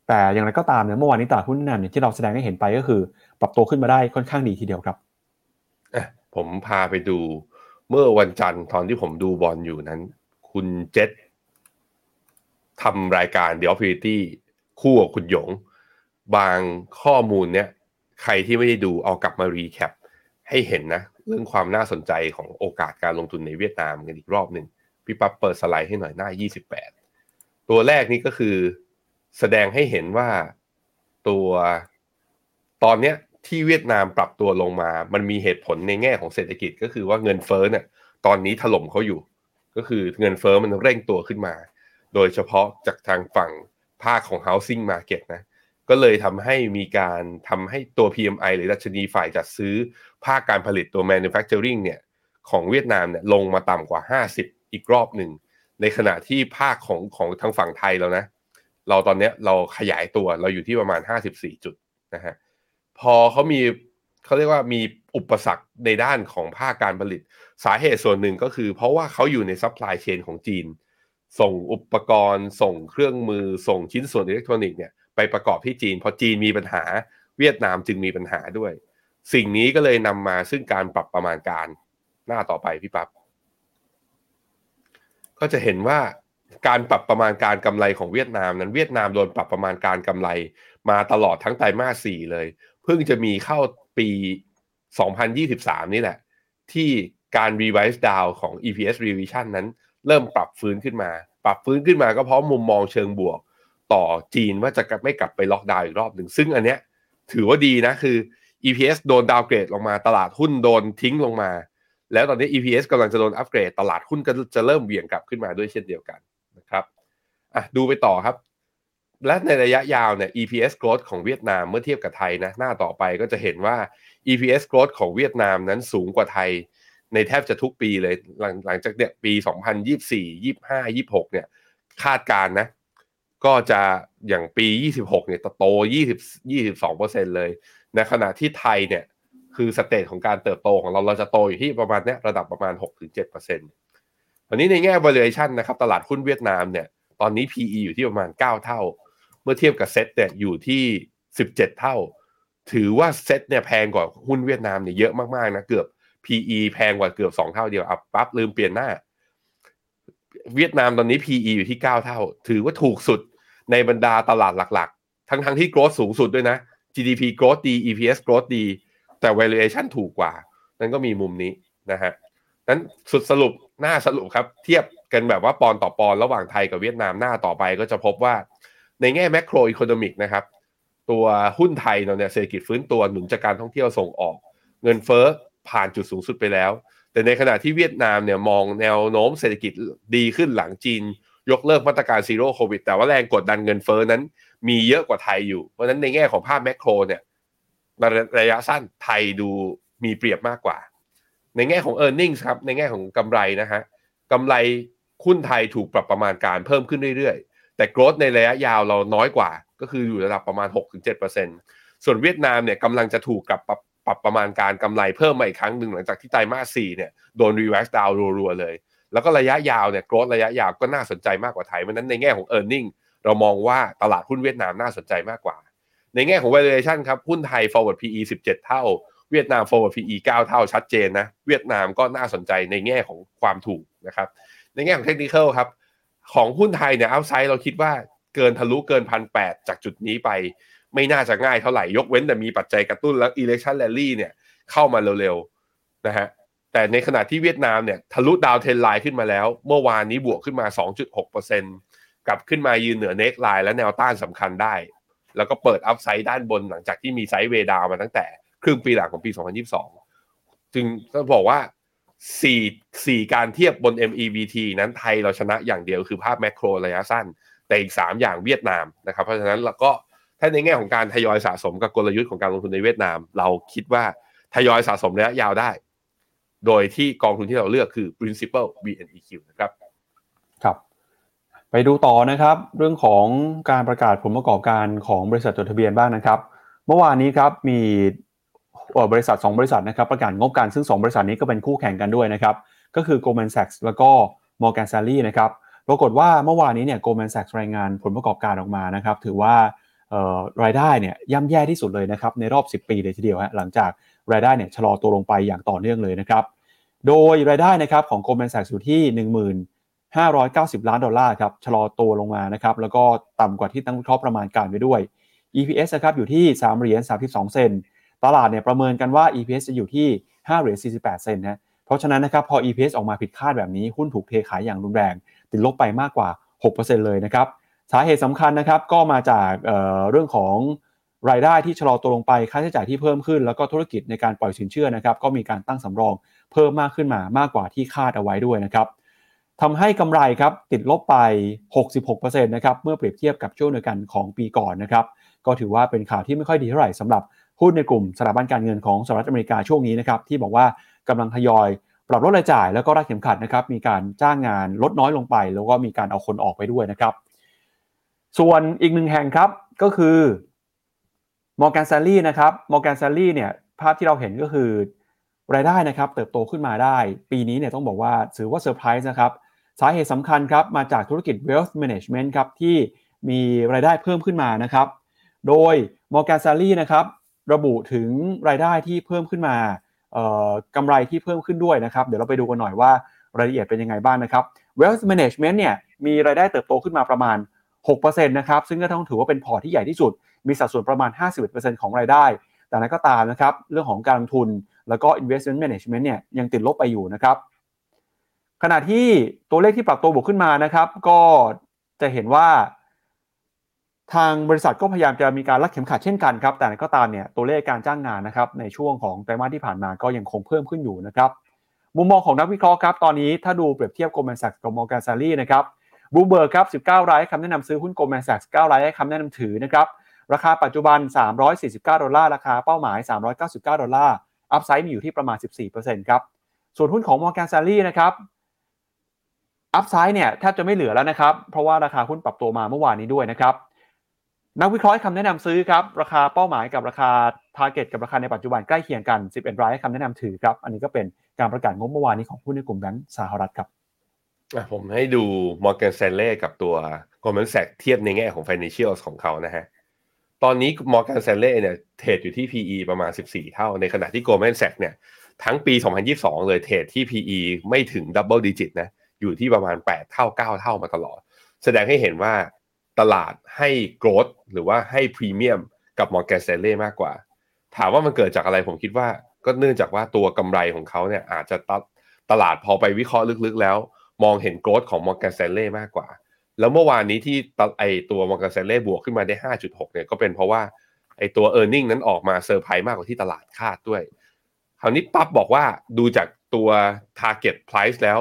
แต่อย่างไรก็ตามเนี่ยเมื่อวานนี้ตลาดหุ้นนั่นที่เราแสดงให้เห็นไปก็คือ ปรับตัวขึ้นมาได้ค่อนข้างดีทีเดียวครับผมพาไปดูเมื่อวันจันทร์ตอนที่ผมดูบอลอยู่นั้น คุณเจษทำรายการ The Opportunity คู่กับคุณหยง บางข้อมูลเนี่ย ใครที่ไม่ได้ดูเอากลับมารีแคปให้เห็นนะ เรื่องความน่าสนใจของโอกาสการลงทุนในเวียดนามกันอีกรอบหนึ่งพี่ปั๊บเปิดสไลด์ให้หน่อยหน้า 28 ตัวแรกนี่ก็คือแสดงให้เห็นว่าตัวตอนเนี้ยที่เวียดนามปรับตัวลงมา มันมีเหตุผลในแง่ของเศรษฐกิจก็คือว่าเงินเฟ้อเนี่ยตอนนี้ถล่มเขาอยู่ ก็คือเงินเฟ้อมันเร่งตัวขึ้นมา โดยเฉพาะจากทางฝั่งภาคของ housing market นะ ก็เลยทำให้มีการทำให้ตัว PMI หรือดัชนีฝ่ายจัดซื้อ ภาคการผลิตตัว manufacturing เนี่ยของเวียดนามเนี่ยลงมาต่ำกว่า 50 อีกรอบหนึ่ง ในขณะที่ภาคของของทางฝั่งไทยแล้วนะ เราตอนนี้เราขยายตัวเราอยู่ที่ประมาณ 54 จุดนะฮะพอเขามีเขาเรียกว่ามีอุปสรรคในด้านของภาคการผลิต สาเหตุส่วนหนึ่งก็คือ เพราะว่าเขาอยู่ใน supply chain ของจีน ส่งอุปกรณ์ ส่งเครื่องมือ ส่งชิ้นส่วนอิเล็กทรอนิกส์เนี่ยไปประกอบที่จีน พอจีนมีปัญหาเวียดนามจึงมีปัญหาด้วย สิ่งนี้ก็เลยนำมาซึ่งการปรับประมาณการหน้าต่อไปพี่ปับ๊บก็จะเห็นว่าการปรับประมาณการกำไรของเวียดนามนั้นเวียดนามโดนปรับประมาณการกำไร มาตลอดทั้งไตรมาส4เลย เพิ่งจะมีเข้าปี 2023 นี่แหละ ที่การ revise down ของ EPS revision นั้น เริ่มปรับฟื้นขึ้นมา ปรับฟื้นขึ้นมาก็เพราะมุมมองเชิงบวก ต่อจีนว่าจะไม่กลับไปล็อกดาวน์อีกรอบหนึ่งซึ่งอันเนี้ยถือว่าดีนะคือ EPS โดนดาวเกรดลงมา ตลาดหุ้นโดนทิ้งลงมา แล้วตอนนี้ EPS กำลังจะโดนอัปเกรด ตลาดหุ้นก็จะเริ่มเบี่ยงกลับขึ้นมาด้วยเช่นเดียวกันนะครับอะดูไปต่อครับ และในระยะยาวเนี่ย EPS growth ของเวียดนามเมื่อเทียบกับไทยนะหน้าต่อไปก็จะเห็นว่า EPS growth ของเวียดนามนั้นสูงกว่าไทย ในแทบจะทุกปีเลยหลังหลังจากเนี่ยปี 2024 25 26 เนี่ยคาดการณ์นะก็จะอย่างปี 26 เนี่ยโต 20 22เลย ในขณะที่ไทยเนี่ยคือ stage ของการเติบโตของเราเราจะโตอยู่ที่ประมาณเนี้ยระดับประมาณ 6-7%เปอร์เซ็นต์วันนี้ในแง่ valuation นะครับตลาดหุ้นเวียดนามเนี่ยตอนนี้ PE อยู่ที่ประมาณ 9 เท่า เมื่อเทียบกับเซ็ตเนี่ยอยู่ที่ 17 เท่า ถือว่าเซ็ตเนี่ยแพงกว่าหุ้นเวียดนามเนี่ยเยอะมากๆนะเกือบ PE แพงกว่าเกือบ 2 เท่าเดียวอะปั๊บลืมเปลี่ยนหน้า เวียดนามตอนนี้ PE อยู่ที่ 9 เท่า ถือว่าถูกสุดในบรรดาตลาดหลักๆ ทั้งทั้งที่ growth สูงสุดด้วยนะ GDP growth ดี EPS growth ดี แต่ valuation ถูกกว่า นั่นก็มีมุมนี้นะฮะนั้นสุดสรุปหน้าสรุปครับ เทียบกันแบบว่าปอนด์ต่อปอนด์ระหว่างไทยกับเวียดนามหน้าต่อไปก็จะพบว่าในแง่ macro economic นะครับ ตัวหุ้นไทยเราเนี่ยเศรษฐกิจฟื้นตัวหนุนจากการท่องเที่ยวส่งออก เงินเฟ้อผ่านจุดสูงสุดไปแล้ว แต่ในขณะที่เวียดนามเนี่ยมองแนวโน้มเศรษฐกิจดีขึ้นหลังจีน ยกเลิกมาตรการ Zero COVID แต่ว่าแรงกดดันเงินเฟ้อนั้น มีเยอะกว่าไทยอยู่ เพราะฉะนั้นในแง่ของภาพ macro เนี่ยระยะสั้นไทยดูมีเปรียบมากกว่า ในแง่ของ e a r n i n g ครับ ในแง่ของกำไรนะฮะกำไรหุ้นไทยถูกปรับประมาณการเพิ่มขึ้นเรื่อยๆ แต่ growth ในระยะยาวเราน้อยกว่า ก็คืออยู่ระดับประมาณ 6-7%ส่วนเวียดนามเนี่ยกำลังจะถูกกลับปรับปรับประมาณการกำไรเพิ่มมาอีกครั้งหนึ่งหลังจากที่ไตรมาส4เนี่ยโดน reverse down รัวๆเลย แล้วก็ระยะยาวเนี่ย growth ระยะยาวก็น่าสนใจมากกว่าไทยเพราะนั้นในแง่ของ e a r n i n g เรามองว่าตลาดหุ้นเวียดนามน่าสนใจมากกว่า ในแง่ของ valuation ครับ หุ้นไทย forward PE 17 เท่า เวียดนาม forward PE 9 เท่าชัดเจนนะ เวียดนามก็น่าสนใจในแง่ของความถูกนะครับ ในแง่ของเทคนิคครับ ของหุ้นไทยเนี่ยเอาไซด์เราคิดว่าเกินทะลุเกินพันแจากจุดนี้ไป ไม่น่าจะง่ายเท่าไหร่ ยกเว้นแต่มีปัจจัยกระตุ้นแล้ว election rally เนี่ยเข้ามาเร็วๆนะฮะแต่ในขณะที่เวียดนามเนี่ยทะลุดาวเทนไลน์ขึ้นมาแล้ว เมื่อวานนี้บวกขึ้นมา 2.6% กลับขึ้นมายืนเหนือ neckline และแนวต้านสำคัญได้ แล้วก็เปิด upside ด้านบนหลังจากที่มี sideway down มาตั้งแต่ครึ่งปีหลังของปี 2022 จึงต้องบอกว่า4 4การเทียบบน MEVT นั้นไทยเราชนะอย่างเดียวคือภาพ macro ระยะสั้น แต่อีก 3 อย่างเวียดนามนะครับเพราะฉะนั้นเราก็ถ้าในแง่ของการทยอยสะสมกับกลยุทธ์ของการลงทุนในเวียดนาม เราคิดว่าทยอยสะสมระยะยาวได้ โดยที่กองทุนที่เราเลือกคือ Principal VNEQ นะครับ ไปดูต่อนะครับ เรื่องของการประกาศผลประกอบการของบริษัทจดทะเบียนบ้างนะครับ เมื่อวานนี้ครับมีบริษัท 2 บริษัทนะครับประกาศงบการซึ่ง 2 บริษัทนี้ก็เป็นคู่แข่งกันด้วยนะครับ ก็คือ Goldman Sachs แล้วก็ Morgan Stanley นะครับปรากฏว่าเมื่อวานนี้เนี่ย Goldman Sachs รายงานผลประกอบการออกมานะครับ ถือว่ารายได้เนี่ยย่ำแย่ที่สุดเลยนะครับในรอบ 10 ปีเลยทีเดียวฮะหลังจากรายได้เนี่ยชะลอตัวลงไปอย่างต่อเนื่องเลยนะครับ โดยรายได้นะครับของ Goldman Sachs อยู่ที่ 590 ล้านดอลลาร์ครับชะลอตัวลงมานะครับแล้วก็ต่ำกว่าที่ตั้งวิเคราะห์ประมาณการไว้ด้วย EPS นะครับอยู่ที่3เหรียญ32 เซนตลาดเนี่ยประเมินกันว่า EPS จะอยู่ที่5เหรียญ48 เซนนะเพราะฉะนั้นนะครับพอ EPS ออกมาผิดคาดแบบนี้หุ้นถูกเทขายอย่างรุนแรง ติดลบไปมากกว่า 6%เลยนะครับสาเหตุสำคัญนะครับก็มาจากเเรื่องของรายได้ที่ชะลอตัวลงไปค่าใช้จ่ายที่เพิ่มขึ้น แล้วก็ธุรกิจในการปล่อยสินเชื่อนะครับก็มีการตั้งสำรองเพิ่มมากขึ้นมามากกว่าที่คาดเอาไว้ด้วยนะครับ ทำให้กำไรครับติดลบไป 66%นะครับเมื่อเปรียบเทียบกับช่วงเดียวกันของปีก่อนนะครับก็ถือว่าเป็นข่าวที่ไม่ค่อยดีเท่าไหร่สำหรับหุ้นในกลุ่มสถาบันการเงินของสหรัฐอเมริกาช่วงนี้นะครับที่บอกว่ากำลังทยอยปรับลดรายจ่ายแล้วก็รักเข็มขัดนะครับมีการจ้างงานลดน้อยลงไป แล้วก็มีการเอาคนออกไปด้วยนะครับ ส่วนอีกหนึ่งแห่งครับก็คือมอร์แกนซ l ลี่นะครับมอร์แกนซ l ลี่เนี่ยภาพที่เราเห็นก็คือ รายได้นะครับเติบโตขึ้นมาได้ ปีนี้เนี่ยต้องบอกว่าถือว่าเซอร์ไพรส์นะครับสาเหตุสำคัญครับมาจากธุรกิจ wealth management ครับที่มีรายได้เพิ่มขึ้นมานะครับ โดย Morgan Stanley นะครับระบุถึงรายได้ที่เพิ่มขึ้นมากำไรที่เพิ่มขึ้นด้วยนะครับ เดี๋ยวเราไปดูกันหน่อยว่ารายละเอียดเป็นยังไงบ้างนะครับ wealth management เนี่ยมีรายได้เติบโตขึ้นมาประมาณ 6%นะครับซึ่งก็ต้องถือว่าเป็นพอร์ตที่ใหญ่ที่สุด มีสัดส่วนประมาณ 51%ของรายได้ แต่นั้นก็ตามนะครับเรื่องของการลงทุน แล้วก็ investment management เนี่ยยังติดลบไปอยู่นะครับ ขณะที่ตัวเลขที่ปรับตัวบวกขึ้นมานะครับ ก็จะเห็นว่า ทางบริษัทก็พยายามจะมีการรักเข็มขัดเช่นกันครับ แต่ก็ตามเนี่ยตัวเลขการจ้างงานนะครับในช่วงของไตรมาสที่ผ่านมาก็ยังคงเพิ่มขึ้นอยู่นะครับมุมมองของนักวิเคราะห์ครับตอนนี้ถ้าดูเปรียบเทียบ Goldman Sachs กับ Morgan Stanley นะครับบูเบิร์กครับ 19 รายให้คำแนะนำซื้อหุ้น Goldman Sachs 9รายให้คำแนะนำถือนะครับ ราคาปัจจุบัน 349 ดอลลาร์ ราคาเป้าหมาย 399 ดอลลาร์ upside มีอยู่ที่ประมาณ 14%ครับ ส่วนหุ้นของ Morgan Stanley นะครับ upside เนี่ยแทบจะไม่เหลือแล้วนะครับ เพราะว่าราคาหุ้นปรับตัวมาเมื่อวานนี้ด้วยนะครับ นักวิเคราะห์คำแนะนำซื้อครับ ราคาเป้าหมายกับราคา t a r g e t กับราคาในปัจจุบันใกล้เคียงกัน 11 รายให้คำแนะนำถือครับ อันนี้ก็เป็นการประกาศงบเมื่อวานนี้ของหุ้นในกลุ่มแบงก์สหรัฐครับผมให้ดู Morgan Stanley กับตัว Goldman Sachs เทียบในแง่ของ Financials ของเขานะฮะ ตอนนี้ Morgan Stanley เนี่ยเทรดอยู่ที่ PE ประมาณ 14 เท่า ในขณะที่ Goldman Sachs เนี่ยทั้งปี 2022 เลยเทรดที่ PE ไม่ถึง Double Digit นะอยู่ที่ประมาณ 8 เท่า 9 เท่ามาตลอด แสดงให้เห็นว่าตลาดให้ growth หรือว่าให้ premium กับ Morgan Stanley มากกว่า ถามว่ามันเกิดจากอะไรผมคิดว่าก็เนื่องจากว่าตัวกำไรของเขาเนี่ยอาจจะตตลาดพอไปวิเคราะห์ลึกๆแล้ว มองเห็น growth ของ Morgan Stanley มากกว่า แล้วเมื่อวานนี้ที่ไอตัว Morgan Stanley บวกขึ้นมาได้ 5.6 เนี่ยก็เป็นเพราะว่าไอตัว e a r n i n g นั้นออกมาเซอร์ไพรส์มากกว่าที่ตลาดคาดด้วย คราวนี้ปั๊บบอกว่าดูจากตัว target price แล้ว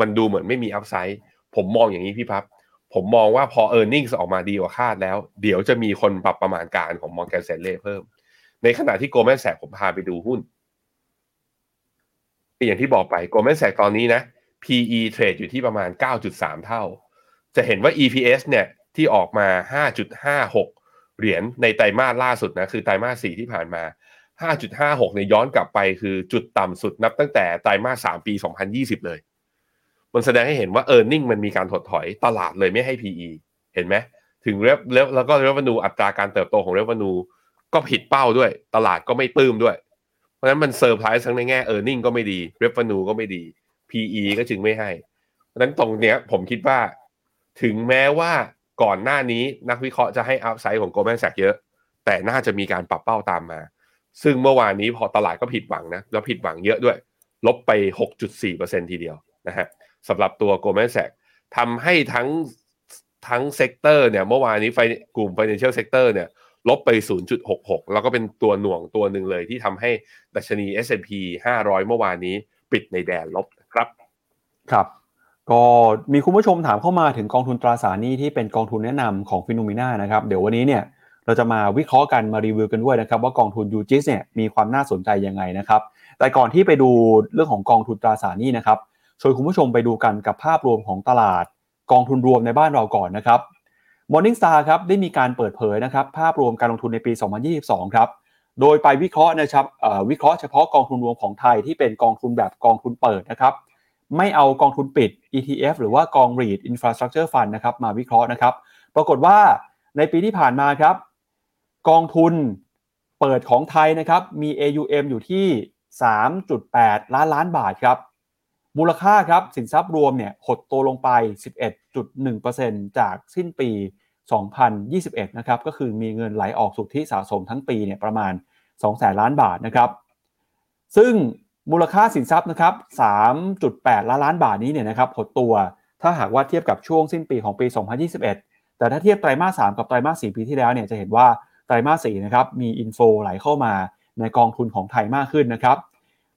มันดูเหมือนไม่มี upside ผมมองอย่างนี้พี่พับ ผมมองว่าพอ e a r n i n g ออกมาดีกว่าคาดแล้ว เดี๋ยวจะมีคนปรับประมาณการของ Morgan Stanley เพิ่ม ในขณะที่ Goldman Sachs ผมพาไปดูหุ้น อย่างที่บอกไป Goldman Sachs ตอนนี้นะ PE เทรดอยู่ที่ประมาณ 9.3 เท่า จะเห็นว่า EPS เนี่ยที่ออกมา 5.56 เหรียญในไตรมาสล่าสุดนะคือไตรมาส4ที่ผ่านมา 5.56เนี่ยย้อนกลับไปคือจุดต่ำสุดนับตั้งแต่ไตรมาส3ปี 2020 เลย มันแสดงให้เห็นว่า e a r n i n g มันมีการถดถอยตลาดเลยไม่ให้ PE เห็นไหมถึง rev แล้วก็ revenue อัตราการเติบโตของ revenue ก็ผิดเป้าด้วย ตลาดก็ไม่ปลื้มด้วย เพราะฉะนั้นมันเซอร์ไพรส์ทั้งในแง่ e a r n i n g ก็ไม่ดี revenue ก็ไม่ดี PE ก็จึงไม่ให้ เพราะฉะนั้นตรงเนี้ยผมคิดว่า ถึงแม้ว่าก่อนหน้านี้นักวิเคราะห์จะให้ upside ของ Goldman Sachs เยอะ แต่น่าจะมีการปรับเป้าตามมา ซึ่งเมื่อวานนี้พอตลาดก็ผิดหวังนะ แล้วผิดหวังเยอะด้วย ลบไป 6.4%ทีเดียวนะฮะสำหรับตัว Goldman Sachs ทำให้ทั้งทั้ง sector เนี่ยเมื่อวานนี้ไฟกลุ่ม Financial Sector เนี่ยลบไป 0.66 แล้วก็เป็นตัวหน่วงตัวหนึ่งเลยที่ทำให้ดัชนี S&P 500 เมื่อวานนี้ปิดในแดนลบครับ ครับ ก็มีคุณผู้ชมถามเข้ามาถึงกองทุนตราสารหนี้ที่เป็นกองทุนแนะนำของ FINNOMENA นะครับเดี๋ยววันนี้เนี่ยเราจะมาวิเคราะห์กันมารีวิวกันด้วยนะครับว่ากองทุน UGIS เนี่ยมีความน่าสนใจยังไงนะครับแต่ก่อนที่ไปดูเรื่องของกองทุนตราสารหนี้นะครับชวนคุณผู้ชมไปดูกันกับภาพรวมของตลาด กองทุนรวมในบ้านเราก่อนนะครับ Morningstar ครับได้มีการเปิดเผยนะครับภาพรวมการลงทุนในปี 2022 ครับโดยไปวิเคราะห์นะครับวิเคราะห์เฉพาะกองทุนรวมของไทยที่เป็นกองทุนแบบกองทุนเปิดนะครับ ไม่เอากองทุนปิด ETF หรือว่ากอง REIT Infrastructure Fund นะครับมาวิเคราะห์นะครับ ปรากฏว่าในปีที่ผ่านมาครับ กองทุนเปิดของไทยนะครับมี AUM อยู่ที่ 3.8 ล้านล้านบาทครับ มูลค่าครับสินทรัพย์รวมเนี่ยหดตัวลงไป 11.1%จากสิ้นปี 2021 นะครับ ก็คือมีเงินไหลออกสุทธิสะสมทั้งปีเนี่ยประมาณ 2 แสนล้านบาทนะครับ ซึ่ง มูลค่าสินทรัพย์นะครับ 3.8 ล้านล้านบาทนี้เนี่ยนะครับหดตัว ถ้าหากว่าเทียบกับช่วงสิ้นปีของปี 2021 แต่ถ้าเทียบไตรมาส 3 กับไตรมาส 4 ปีที่แล้วเนี่ยจะเห็นว่าไตรมาส 4 นะครับ มีอินโฟไหลเข้ามาในกองทุนของไทยมากขึ้นนะครับ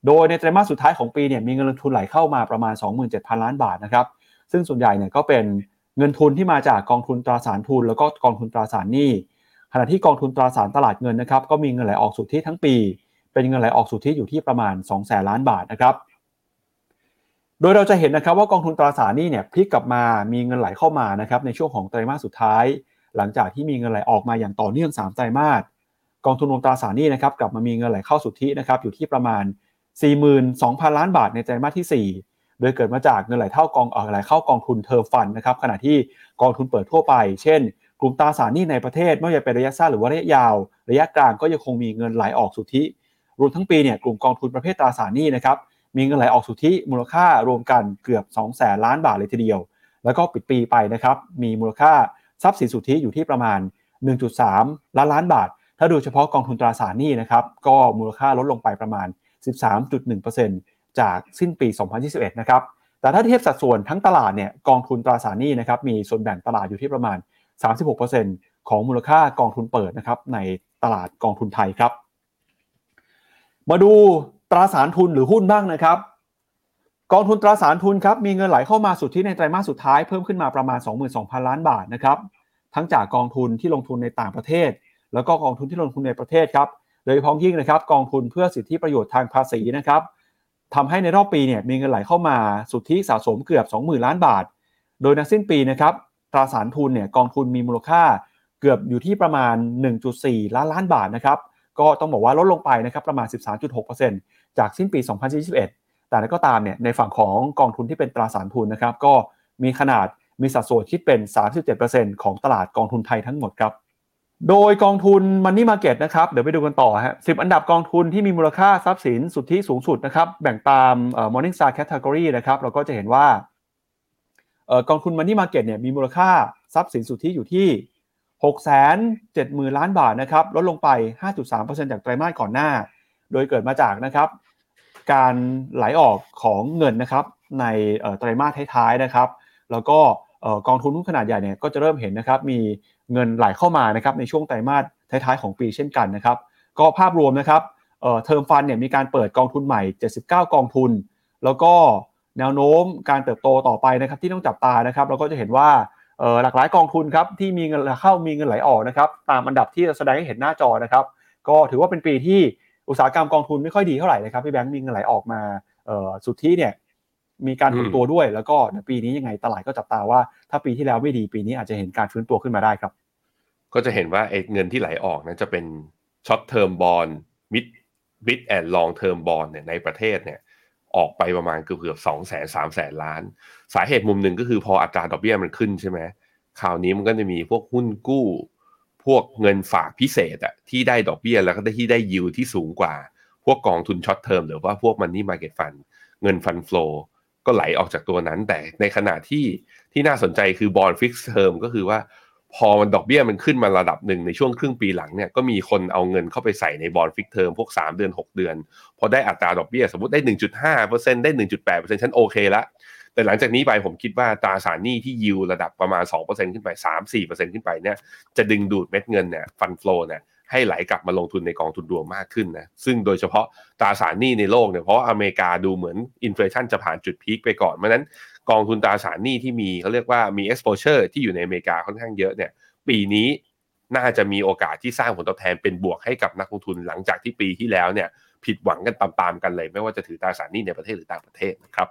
โดยในไตรมาสสุดท้ายของปีเนี่ยมีเงินลงทุนไหลเข้ามาประมาณ 27,000 ล้านบาทนะครับ ซึ่งส่วนใหญ่เนี่ยก็เป็นเงินทุนที่มาจากกองทุนตราสารทุน แล้วก็กองทุนตราสารหนี้ ขณะที่กองทุนตราสารตลาดเงินนะครับก็มีเงินไหลออกสุทธิทั้งปี เป็นเงินไหลออกสุทธิอยู่ที่ประมาณ2แสนล้านบาทนะครับ โดยเราจะเห็นนะครับว่ากองทุนตราสารนี้เนี่ยพลิกกลับมามีเงินไหลเข้ามานะครับในช่วงของไตรมาสสุดท้าย หลังจากที่มีเงินไหลออกมาอย่างต่อเนื่อง 3 ไตรมาสกองทุนรวมตราสารนี้นะครับกลับมามีเงินไหลเข้าสุทธินะครับอยู่ที่ประมาณ 42,000 ล้านบาทในไตรมาสที่ 4โดยเกิดมาจากเงินไหลเข้ากองเออไหลเข้ากองทุนเทอร์ฟันนะครับขณะที่กองทุนเปิดทั่วไป เช่น กลุ่มตราสารหนี้ในประเทศไม่ว่าจะเป็นระยะสั้นหรือว่าระยะยาว ระยะกลางก็ยังคงมีเงินไหลออกสุทธิ รวมทั้งปีเนี่ยกลุ่มกองทุนประเภทตราสารหนี้นะครับมีเงินไหลออกสุทธิมูลค่ารวมกันเกือบ2แสนล้านบาทเลยทีเดียว แล้วก็ปิดปีไปนะครับมีมูลค่าทรัพย์สินสุทธิอยู่ที่ประมาณ 1.3 ล้านล้านบาท ถ้าดูเฉพาะกองทุนตราสารหนี้นะครับก็มูลค่าลดลงไปประมาณ 13.1%จากสิ้นปี 2021 นะครับแต่ถ้าเทียบสัดส่วนทั้งตลาดเนี่ยกองทุนตราสารหนี้นะครับมีส่วนแบ่งตลาดอยู่ที่ประมาณ 36%ของมูลค่ากองทุนเปิดนะครับในตลาดกองทุนไทยครับ มาดูตราสารทุนหรือหุ้นบ้างนะครับ กองทุนตราสารทุนครับมีเงินไหลเข้ามาสุทธิในไตรมาสสุดท้ายเพิ่มขึ้นมาประมาณ 22,000 ล้านบาทนะครับทั้งจากกองทุนที่ลงทุนในต่างประเทศ แล้วก็กองทุนที่ลงทุนในประเทศครับโดยเฉพาะยิ่งนะครับกองทุนเพื่อสิทธิประโยชน์ทางภาษีนะครับทำให้ในรอบปีเนี่ยมีเงินไหลเข้ามาสุทธิสะสมเกือบ 20,000 ล้านบาท โดยในสิ้นปีนะครับตราสารทุนเนี่ยกองทุนมีมูลค่าเกือบอยู่ที่ประมาณ 1.4 ล้านล้านบาทนะครับ ก็ต้องบอกว่าลดลงไปนะครับประมาณ 13.6%จากสิ้นปี 2021 แต่ก็ตามเนี่ยในฝั่งของกองทุนที่เป็นตราสารทุนนะครับก็มีขนาดมีสัดส่วนคิดเป็น 37%ของตลาดกองทุนไทยทั้งหมดครับ โดยกองทุน Money Market นะครับเดี๋ยวไปดูกันต่อฮะ10อันดับกองทุนที่มีมูลค่าทรัพย์สินสุทธิสูงสุดนะครับแบ่งตาม Morningstar Category นะครับเราก็จะเห็นว่ากองทุน Money Market เนี่ยมีมูลค่าทรัพย์สินสุทธิอยู่ที่ 670,000 ล้านบาทนะครับลดลงไป 5.3%จากไตรมาสก่อนหน้า โดยเกิดมาจากนะครับการไหลออกของเงินนะครับในไตรมาสท้ายๆนะครับ แล้วก็กองทุนหุ้นขนาดใหญ่เนี่ยก็จะเริ่มเห็นนะครับมีเงินไหลเข้ามานะครับในช่วงไตรมาสท้ายๆของปีเช่นกันนะครับก็ภาพรวมนะครับเทอมฟันเนี่ยมีการเปิดกองทุนใหม่ 79 กองทุน แล้วก็แนวโน้มการเติบโตต่อไปนะครับที่ต้องจับตานะครับ เราก็จะเห็นว่า หลากหลายกองทุนครับที่มีเงินเข้ามีเงินไหลออกนะครับตามอันดับที่แสดงให้เห็นหน้าจอนะครับก็ถือว่าเป็นปีที่อุตสาหกรรมกองทุนไม่ค่อยดีเท่าไหร่นะครับพี่แบงค์มีเงินไหลออกมาสุดที่เนี่ยมีการฟื้นตัวด้วย แล้วก็ปีนี้ยังไงตลาดก็จับตาว่าถ้าปีที่แล้วไม่ดีปีนี้อาจจะเห็นการฟื้นตัวขึ้นมาได้ครับ ก็จะเห็นว่าเงินที่ไหลออกนะจะเป็น short term bond mid mid and long term bond เนี่ยในประเทศเนี่ย ออกไปประมาณเกือบเกือบสองแสนสามแสนล้าน สาเหตุมุมหนึ่งก็คือพออัตราดอกเบี้ยมันขึ้นใช่ไหมข่าวนี้มันก็จะมีพวกหุ้นกู้ พวกเงินฝากพิเศษอะที่ได้ดอกเบี้ยแล้วก็ที่ได้ยิวที่สูงกว่า พวกกองทุน short term หรือว่าพวก money market fund เงิน fund flow ก็ไหลออกจากตัวนั้น แต่ในขณะที่ที่น่าสนใจคือ bond fix term ก็คือว่า พอมันดอกเบี้ยมันขึ้นมาระดับหนึ่งในช่วงครึ่งปีหลังเนี่ยก็มีคนเอาเงินเข้าไปใส่ใน bond fix term พวก 3 เดือน 6 เดือน พอได้อัตราดอกเบี้ยสมมติได้ 1.5%ได้ 1.8%ฉันโอเคละ แต่หลังจากนี้ไปผมคิดว่าตราสารหนี้ที่ยิวระดับประมาณ 2%ขึ้นไป 3-4%ขึ้นไปเนี่ยจะดึงดูดเม็ดเงินเนี่ย fund flow เนี่ยให้ไหลกลับมาลงทุนในกองทุนรวมมากขึ้นนะซึ่งโดยเฉพาะตราสารหนี้ในโลกเนี่ยเพราะอเมริกาดูเหมือนอินฟลชันจะผ่านจุดพีคไปก่อนเพราะนั้น กองทุนตราสารหนี้ที่มีเขาเรียกว่ามี exposure ที่อยู่ในอเมริกาค่อนข้างเยอะเนี่ยปีนี้น่าจะมีโอกาสที่สร้างผลตอบแทนเป็นบวกให้กับนักลงทุนหลังจากที่ปีที่แล้วเนี่ยผิดหวังกันตามๆกันเลย ไม่ว่าจะถือตราสารหนี้ในประเทศหรือต่างประเทศนะครับ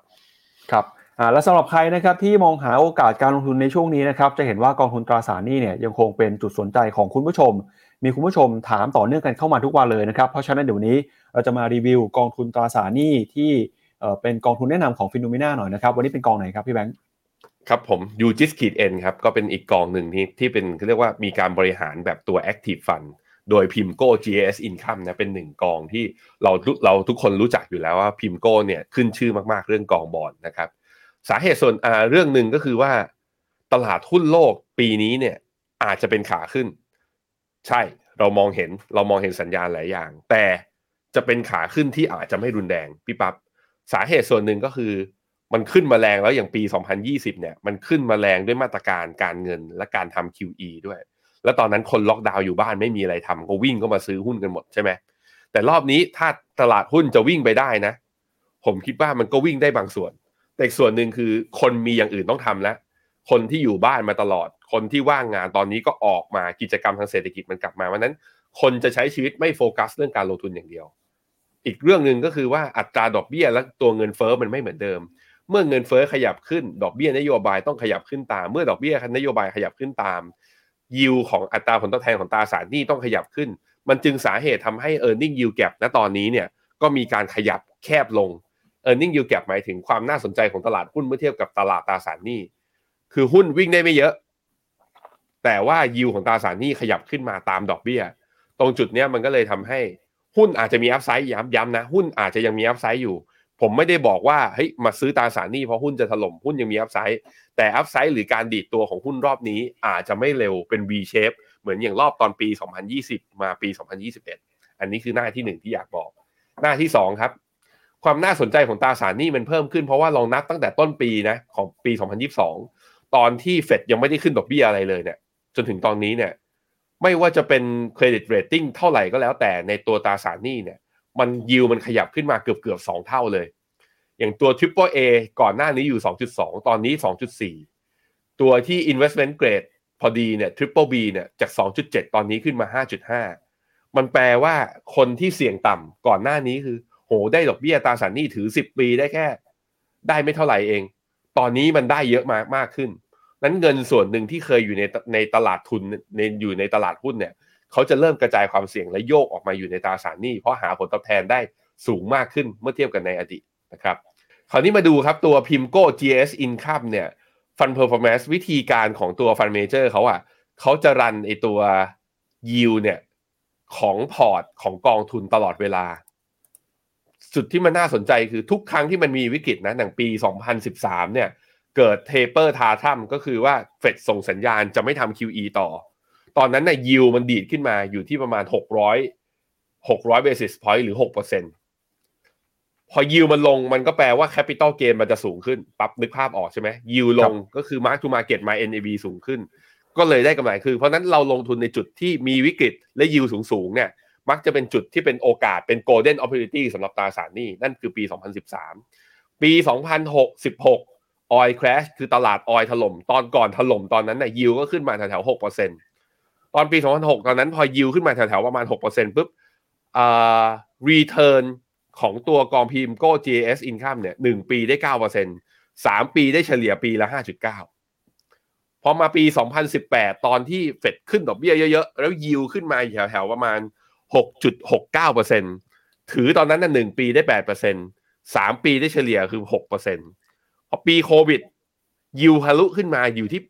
ครับอ่าและสำหรับใครนะครับที่มองหาโอกาสการลงทุนในช่วงนี้นะครับจะเห็นว่ากองทุนตราสารหนี้เนี่ยยังคงเป็นจุดสนใจของคุณผู้ชม มีคุณผู้ชมถามต่อเนื่องกันเข้ามาทุกวันเลยนะครับเพราะฉะนั้นเดี๋ยวนี้เราจะมารีวิวกองทุนตราสารหนี้ที่ เป็นกองทุนแนะนำของ FINNOMENA หน่อยนะครับ วันนี้เป็นกองไหนครับพี่แบงค์ครับผม UGIS ขีด N ครับก็เป็นอีกกองหนึ่งที่ที่เป็นเรียกว่ามีการบริหารแบบตัว Active Fund โดย PIMCO GS Income นะเป็นหนึ่งกองที่เราเราทุกคนรู้จักอยู่แล้วว่าพิมโก้เนี่ยขึ้นชื่อมากๆเรื่องกองบอลนะครับสาเหตุส่วนอ่าเรื่องหนึ่งก็คือว่าตลาดหุ้นโลกปีนี้เนี่ยอาจจะเป็นขาขึ้น ใช่เรามองเห็นเรามองเห็นสัญญาณหลายอย่าง แต่จะเป็นขาขึ้นที่อาจจะไม่รุนแรงพี่ปับ๊บ สาเหตุส่วนหนึ่งก็คือ มันขึ้นมาแรงแล้วอย่างปี 2020 เนี่ย มันขึ้นมาแรงด้วยมาตรการการเงินและการทำ QE ด้วย แล้วตอนนั้นคนล็อกดาวน์อยู่บ้านไม่มีอะไรทำก็วิ่งก็มาซื้อหุ้นกันหมดใช่ไหมแต่รอบนี้ถ้าตลาดหุ้นจะวิ่งไปได้นะ ผมคิดว่ามันก็วิ่งได้บางส่วน แต่ส่วนหนึ่งคือคนมีอย่างอื่นต้องทำแล้วคนที่อยู่บ้านมาตลอด คนที่ว่างงานตอนนี้ก็ออกมากิจกรรมทางเศรษฐกิจมันกลับมาวันนั้น คนจะใช้ชีวิตไม่โฟกัสเรื่องการลงทุนอย่างเดียว อีกเรื่องหนึ่งก็คือว่าอัตราดอกเบี้ยและตัวเงินเฟอ้อมันไม่เหมือนเดิม เมื่อเงินเฟอ้อขยับขึ้นดอกเบี้ยนโยบายต้องขยับขึ้นตาม เมื่อดอกเบี้ยนโยบายขยับขึ้นตาม ยิวของอัตราผลตอบแทนของตราสารหนี้ต้องขยับขึ้น มันจึงสาเหตุทำให้ e a r n i n g yield gap ณตอนนี้เนี่ยก็มีการขยับแคบลง e a r n i n g yield gap หมายถึงความน่าสนใจของตลาดหุ้นเมื่อเทียบกับตลาดตราสารหนี้คือหุ้นวิ่งได้ไม่เยอะ แต่ว่ายิวของตราสารหนี้ขยับขึ้นมาตามดอกเบี้ย ตรงจุดนี้มันก็เลยทำให้ หุ้นอาจจะมี upside ย้ำๆนะ หุ้นอาจจะยังมี upside อยู่ ผมไม่ได้บอกว่าเฮ้ยมาซื้อตราสารหนี้เพราะหุ้นจะถล่มหุ้นยังมี upside แต่ upside หรือการดีดตัวของหุ้นรอบนี้อาจจะไม่เร็วเป็น V shape เหมือนอย่างรอบตอนปี 2020 มาปี 2021 อันนี้คือหน้าที่หนึ่งที่อยากบอก หน้าที่สองครับ ความน่าสนใจของตราสารหนี้มันเพิ่มขึ้นเพราะว่าลองนับตั้งแต่ต้นปีนะของปี 2022 ตอนที่เฟดยังไม่ได้ขึ้นดอกเบี้ยอะไรเลยเนี่ยจนถึงตอนนี้เนี่ย ไม่ว่าจะเป็น credit rating เท่าไหร่ก็แล้วแต่ในตัวตราสารหนี้เนี่ย มันยิวมันขยับขึ้นมาเกือบเกือบสองเท่าเลย อย่างตัว Triple A ก่อนหน้านี้อยู่ 2.2 ตอนนี้ 2.4 ตัวที่ Investment Grade พอดีเนี่ย Triple B เนี่ยจาก 2.7 ตอนนี้ขึ้นมา 5.5 มันแปลว่าคนที่เสี่ยงต่ำก่อนหน้านี้คือ โหได้ดอกเบี้ยตราสารหนี้ถือสิบปีได้แค่ ได้ไม่เท่าไหร่เอง ตอนนี้มันได้เยอะมากมากขึ้น นั้นเงินส่วนหนึ่งที่เคยอยู่ในในตลาดทุนในอยู่ในตลาดหุ้นเนี่ยเขาจะเริ่มกระจายความเสี่ยงและโยกออกมาอยู่ในตราสารหนี้ เพราะหาผลตอบแทนได้สูงมากขึ้นเมื่อเทียบกันในอดีตนะครับคราวนี้มาดูครับตัว PIMCO GS Income เนี่ยfund performance วิธีการของตัว fund manager เขาอะเขาจะ run ไอตัว yield เนี่ยของพอร์ตของกองทุนตลอดเวลา จุดที่มันน่าสนใจคือทุกครั้งที่มันมีวิกฤตนะอย่างปี 2013 เนี่ย เกิด taper tantrum ก็คือว่าเฟดส่งสัญญาณจะไม่ทำ QE ต่อ ตอนนั้นเนี่ย yield มันดีดขึ้นมาอยู่ที่ประมาณ 600 600 basis point หรือ 6%พอยิวมันลงมันก็แปลว่า capital gain มันจะสูงขึ้น ปั๊บนึกภาพออกใช่ไหมยิวลงก็คือ Mark to Market มา NAV สูงขึ้น ก็เลยได้กำไรคือ เพราะนั้นเราลงทุนในจุดที่มีวิกฤตและยิวสูงสูงเนี่ยมักจะเป็นจุดที่เป็นโอกาสเป็น golden opportunity สำหรับตราสารหนี้นั่นคือปี 2013 ปี 2016 oil crash คือตลาดออยถล่ม ตอนก่อนถล่มตอนนั้นน่ะยิวก็ขึ้นมาแถวๆ6%ตอนปี2006ตอนนั้นพอยิวขึ้นมาแถวๆประมาณ6%ปุ๊บอ่า return ของตัวกองพิมโก้ GS income เนี่ยหนึ่งปีได้9% 3ปีได้เฉลี่ยปีละ5.9พอมาปี 2018 ตอนที่เฟดขึ้นดอกเบี้ยเยอะๆ แล้วยิวขึ้นมาแถวๆประมาณ 6.69%ถือตอนนั้นน่ะหนึ่งปีได้ 8% 3 ปีได้เฉลี่ยคือ6%พอ ปีโควิด ยิวทะลุขึ้นมาอยู่ที่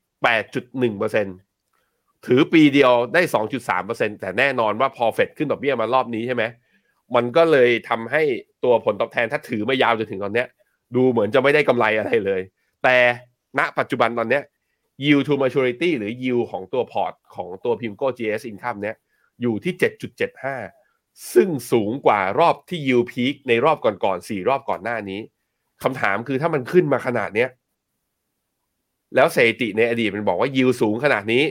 8.1%ถือปีเดียวได้ 2.3%แต่แน่นอนว่าพอเฟดขึ้นดอกเบี้ยมารอบนี้ใช่ไหมมันก็เลยทำให้ตัวผลตอบแทนถ้าถือมายาวจนถึงตอนเนี้ย ดูเหมือนจะไม่ได้กำไรอะไรเลย แต่ณปัจจุบันตอนเนี้ย yield to maturity หรือ yield ของตัวพอร์ตของตัว PIMCO GS Income เนี้ยอยู่ที่ 7.75 ซึ่งสูงกว่ารอบที่ yield peak ในรอบก่อนๆ4รอบก่อนหน้านี้ คำถามคือถ้ามันขึ้นมาขนาดเนี้ยแล้วสถิติในอดีตมันบอกว่า yield สูงขนาดนี้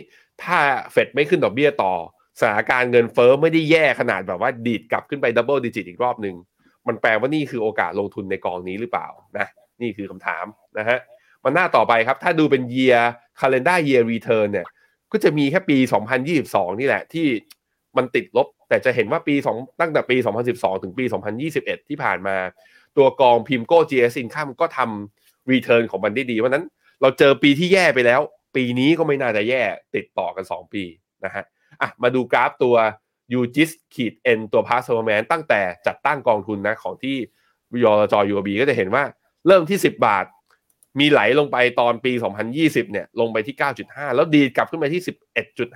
ถ้าเฟดไม่ขึ้นดอกเบี้ยต่อสถานการณ์เงินเฟ้อไม่ได้แย่ขนาดแบบว่าดีดกลับขึ้นไป double digit อีกรอบหนึ่งมันแปลว่านี่คือโอกาสลงทุนในกองนี้หรือเปล่านะนี่คือคำถามนะฮะมันหน้าต่อไปครับ ถ้าดูเป็น year calendar year return เนี่ย ก็จะมีแค่ปี 2022 นี่แหละที่มันติดลบ แต่จะเห็นว่าปี 2 ตั้งแต่ปี 2012 ถึงปี 2021 ที่ผ่านมา ตัวกอง PIMCO GIS Income ก็ทำ return ของมันได้ดีเพราะนั้นเราเจอปีที่แย่ไปแล้ว ปีนี้ก็ไม่น่าจะแย่ติดต่อกัน 2 ปีนะฮะอะมาดูกราฟตัว UGIS ขีด N ตัว Past Performance ตั้งแต่จัดตั้งกองทุนนะของที่ยอจอ UOB ก็จะเห็นว่าเริ่มที่ 10 บาท มีไหลลงไปตอนปี 2020 เนี่ยลงไปที่ 9.5 แล้วดีดกลับขึ้นไปที่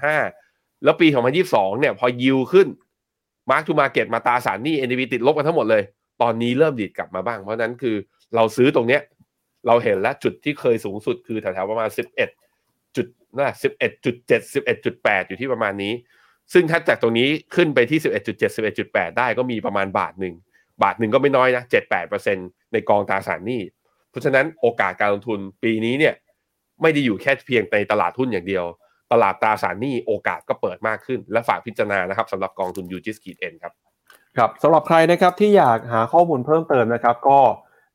11.5 แล้วปี 2022 เนี่ยพอยิวขึ้น Mark to Market มาตาสารนี้ NAV ติดลบกันทั้งหมดเลย ตอนนี้เริ่มดีดกลับมาบ้าง เพราะนั้นคือเราซื้อตรงเนี้ย เราเห็นแล้วจุดที่เคยสูงสุดคือแถวๆประมาณ 11จุดนะ11.7 11.8 อยู่ที่ประมาณนี้ ซึ่งถ้าจากตรงนี้ขึ้นไปที่ 11.7 11.8 ได้ก็มีประมาณบาทหนึ่งบาทหนึ่งก็ไม่น้อยนะ 7-8%ในกองตราสารหนี้เพราะฉะนั้นโอกาสการลงทุนปีนี้เนี่ยไม่ได้อยู่แค่เพียงในตลาดหุ้นอย่างเดียว ตลาดตราสารหนี้โอกาสก็เปิดมากขึ้น และฝากพิจารณานะครับสำหรับกองทุนยูจิสกีเอ็นครับ ครับสำหรับใครนะครับที่อยากหาข้อมูลเพิ่มเติมนะครับ ก็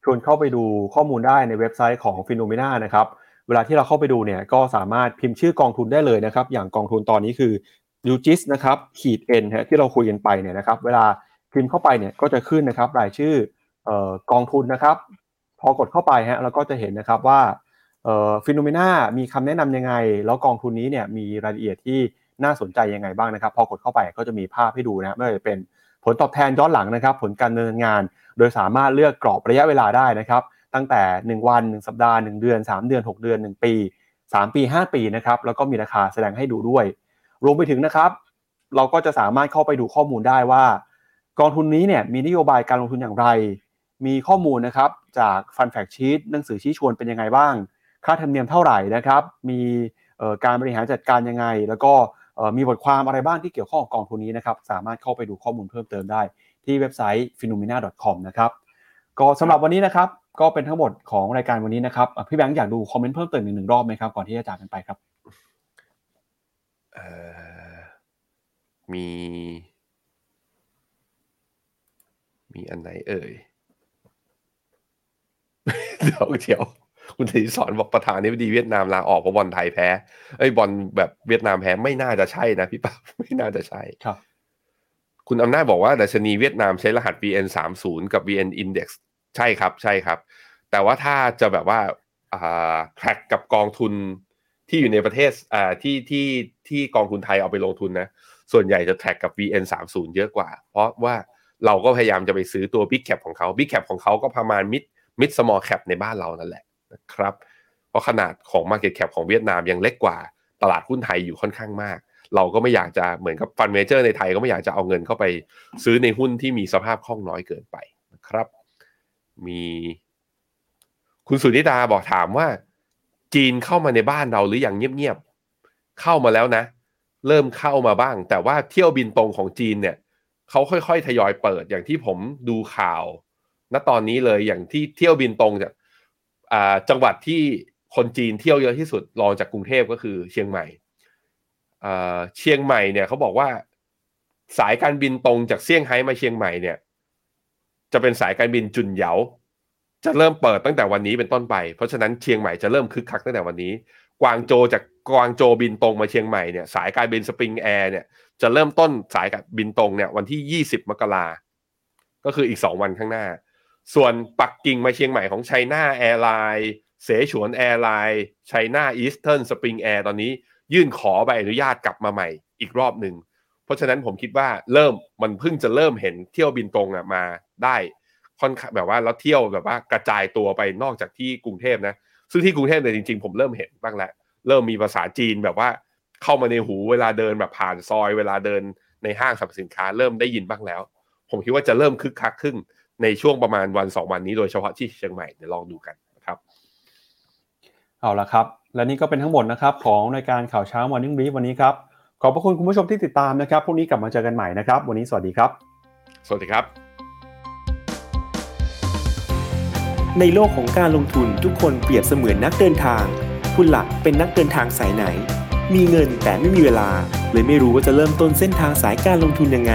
ชวนเข้าไปดูข้อมูลได้ในเว็บไซต์ของ p h e n o m e n a นะครับเวลาที่เราเข้าไปดูเนี่ยก็สามารถพิมพ์ชื่อกองทุนได้เลยนะครับ อย่างกองทุนตอนนี้คือ u g i s นะครับขีด n ฮะที่เราคุยกันไปเนี่ยนะครับ เวลาพิมพ์เข้าไปเนี่ยก็จะขึ้นนะครับรายชื่อเอ่อกองทุนนะครับ พอกดเข้าไปฮะเราก็จะเห็นนะครับว่าเอ่อฟิโนเมนามีคำแนะนำยังไง แล้วกองทุนนี้เนี่ยมีรายละเอียดที่น่าสนใจยังไงบ้างนะครับ พอกดเข้าไปก็จะมีภาพให้ดูนะไม่ว่าจะเป็น ผลตอบแทนย้อนหลังนะครับ ผลการดำเนินงาน โดยสามารถเลือกกรอบระยะเวลาได้นะครับ ตั้งแต่ 1 วัน 1 สัปดาห์ 1 เดือน 3 เดือน 6 เดือน 1 ปี 3 ปี 5 ปีนะครับแล้วก็มีราคาแสดงให้ดูด้วย รวมไปถึงนะครับ เราก็จะสามารถเข้าไปดูข้อมูลได้ว่า กองทุนนี้เนี่ยมีนโยบายการลงทุนอย่างไร มีข้อมูลนะครับจากฟันแฟกชีตหนังสือชี้ชวนเป็นยังไงบ้าง ค่าธรรมเนียมเท่าไหร่นะครับ มีการบริหารจัดการยังไง แล้วก็ มีบทความอะไรบ้างที่เกี่ยวข้องกับกองทุนนี้นะครับสามารถเข้าไปดูข้อมูลเพิ่มเติมได้ที่เว็บไซต์ phenomena.com นะครับก็สำหรับวันนี้นะครับก็เป็นทั้งหมดของรายการวันนี้นะครับพี่แบงค์อยากดูคอมเมนต์เพิ่มเติมอีกหนึ่งรอบไหมครับก่อนที่จะจากกันไปครับมี มีอันไหนเอ่ย เดี๋ยวเดี๋ยว คุณธีสอนบอกประธานนี่ดีเวียดนามลาออกเพราะบอลไทยแพ้ไอ้บอลแบบเวียดนามแพ้ไม่น่าจะใช่นะพี่ปั๊บไม่น่าจะใช่ครับ คุณอำนาจบอกว่าดัชนีเวียดนามใช้รหัส VN 3 0กับ VN Index ใช่ครับ ใช่ครับ แต่ว่าถ้าจะแบบว่าอ่า track กับกองทุนที่อยู่ในประเทศอ่าที่ที่ที่กองทุนไทยเอาไปลงทุนนะ ส่วนใหญ่จะ track กับ VN 3 0เยอะกว่า เพราะว่าเราก็พยายามจะไปซื้อตัว Big Cap ของเขา Big Cap ของเขาก็ประมาณ Mid Mid Small Cap ในบ้านเรานั่นแหละ นะครับเพราะขนาดของ Market Cap ของเวียดนามยังเล็กกว่าตลาดหุ้นไทยอยู่ค่อนข้างมาก เราก็ไม่อยากจะเหมือนกับฟันเมเจอร์ในไทยก็ไม่อยากจะเอาเงินเข้าไปซื้อในหุ้นที่มีสภาพคล่องน้อยเกินไปนะครับ มี คุณสุนิดาบอกถามว่า จีนเข้ามาในบ้านเราหรืออย่างเงียบๆเข้ามาแล้วนะ เริ่มเข้ามาบ้าง แต่ว่าเที่ยวบินตรงของจีนเนี่ยเขาค่อยๆ ทยอยเปิดอย่างที่ผมดูข่าว ณตอนนี้เลยอย่างที่เที่ยวบินตรงจากอ่า จังหวัดที่คนจีนเที่ยวเยอะที่สุดรองจากกรุงเทพก็คือเชียงใหม่เชียงใหม่เนี่ยเขาบอกว่าสายการบินตรงจากเซี่ยงไฮ้มาเชียงใหม่เนี่ย จะเป็นสายการบินจุนเหยาจะเริ่มเปิดตั้งแต่วันนี้เป็นต้นไป เพราะฉะนั้นเชียงใหม่จะเริ่มคึกคักตั้งแต่วันนี้ กวางโจวจากกวางโจวบินตรงมาเชียงใหม่เนี่ยสายการบินสปริงแอร์เนี่ยจะเริ่มต้นสายการบินตรงเนี่ยวันที่ 20 มกราก็คืออีก 2 วันข้างหน้า ส่วนปักกิ่งมาเชียงใหม่ของไชน่าแอร์ไลน์เสฉวนแอร์ไลน์ไชน่าอีสเทิร์นสปริงแอร์ตอนนี้ ยื่นขอใบอนุญาตกลับมาใหม่อีกรอบหนึ่ง เพราะฉะนั้นผมคิดว่าเริ่มมันเพิ่งจะเริ่มเห็นเที่ยวบินตรงอะมาได้ค่อนข้างแบบว่าแล้วเที่ยวแบบว่ากระจายตัวไปนอกจากที่กรุงเทพนะซึ่งที่กรุงเทพเนี่ยจริงๆ ผมเริ่มเห็นบ้างแล้วเริ่มมีภาษาจีนแบบว่าเข้ามาในหูเวลาเดินแบบผ่านซอย เวลาเดินในห้างสรรพสินค้า เริ่มได้ยินบ้างแล้ว ผมคิดว่าจะเริ่มคึกคักขึ้น ในช่วงประมาณวันสองวันนี้โดยเฉพาะที่เชียงใหม่เดี๋ยวลองดูกันนะครับ เอาละครับ และนี่ก็เป็นทั้งหมดนะครับ ของรายการข่าวเช้า Morning Brief วันนี้ครับ ขอบพระคุณคุณผู้ชมที่ติดตามนะครับพรุ่งนี้กลับมาเจอกันใหม่นะครับ วันนี้สวัสดีครับ สวัสดีครับ ในโลกของการลงทุนทุกคนเปรียบเสมือนนักเดินทาง คุณหลักเป็นนักเดินทางสายไหน มีเงินแต่ไม่มีเวลาเลยไม่รู้ว่าจะเริ่มต้นเส้นทางสายการลงทุนยังไง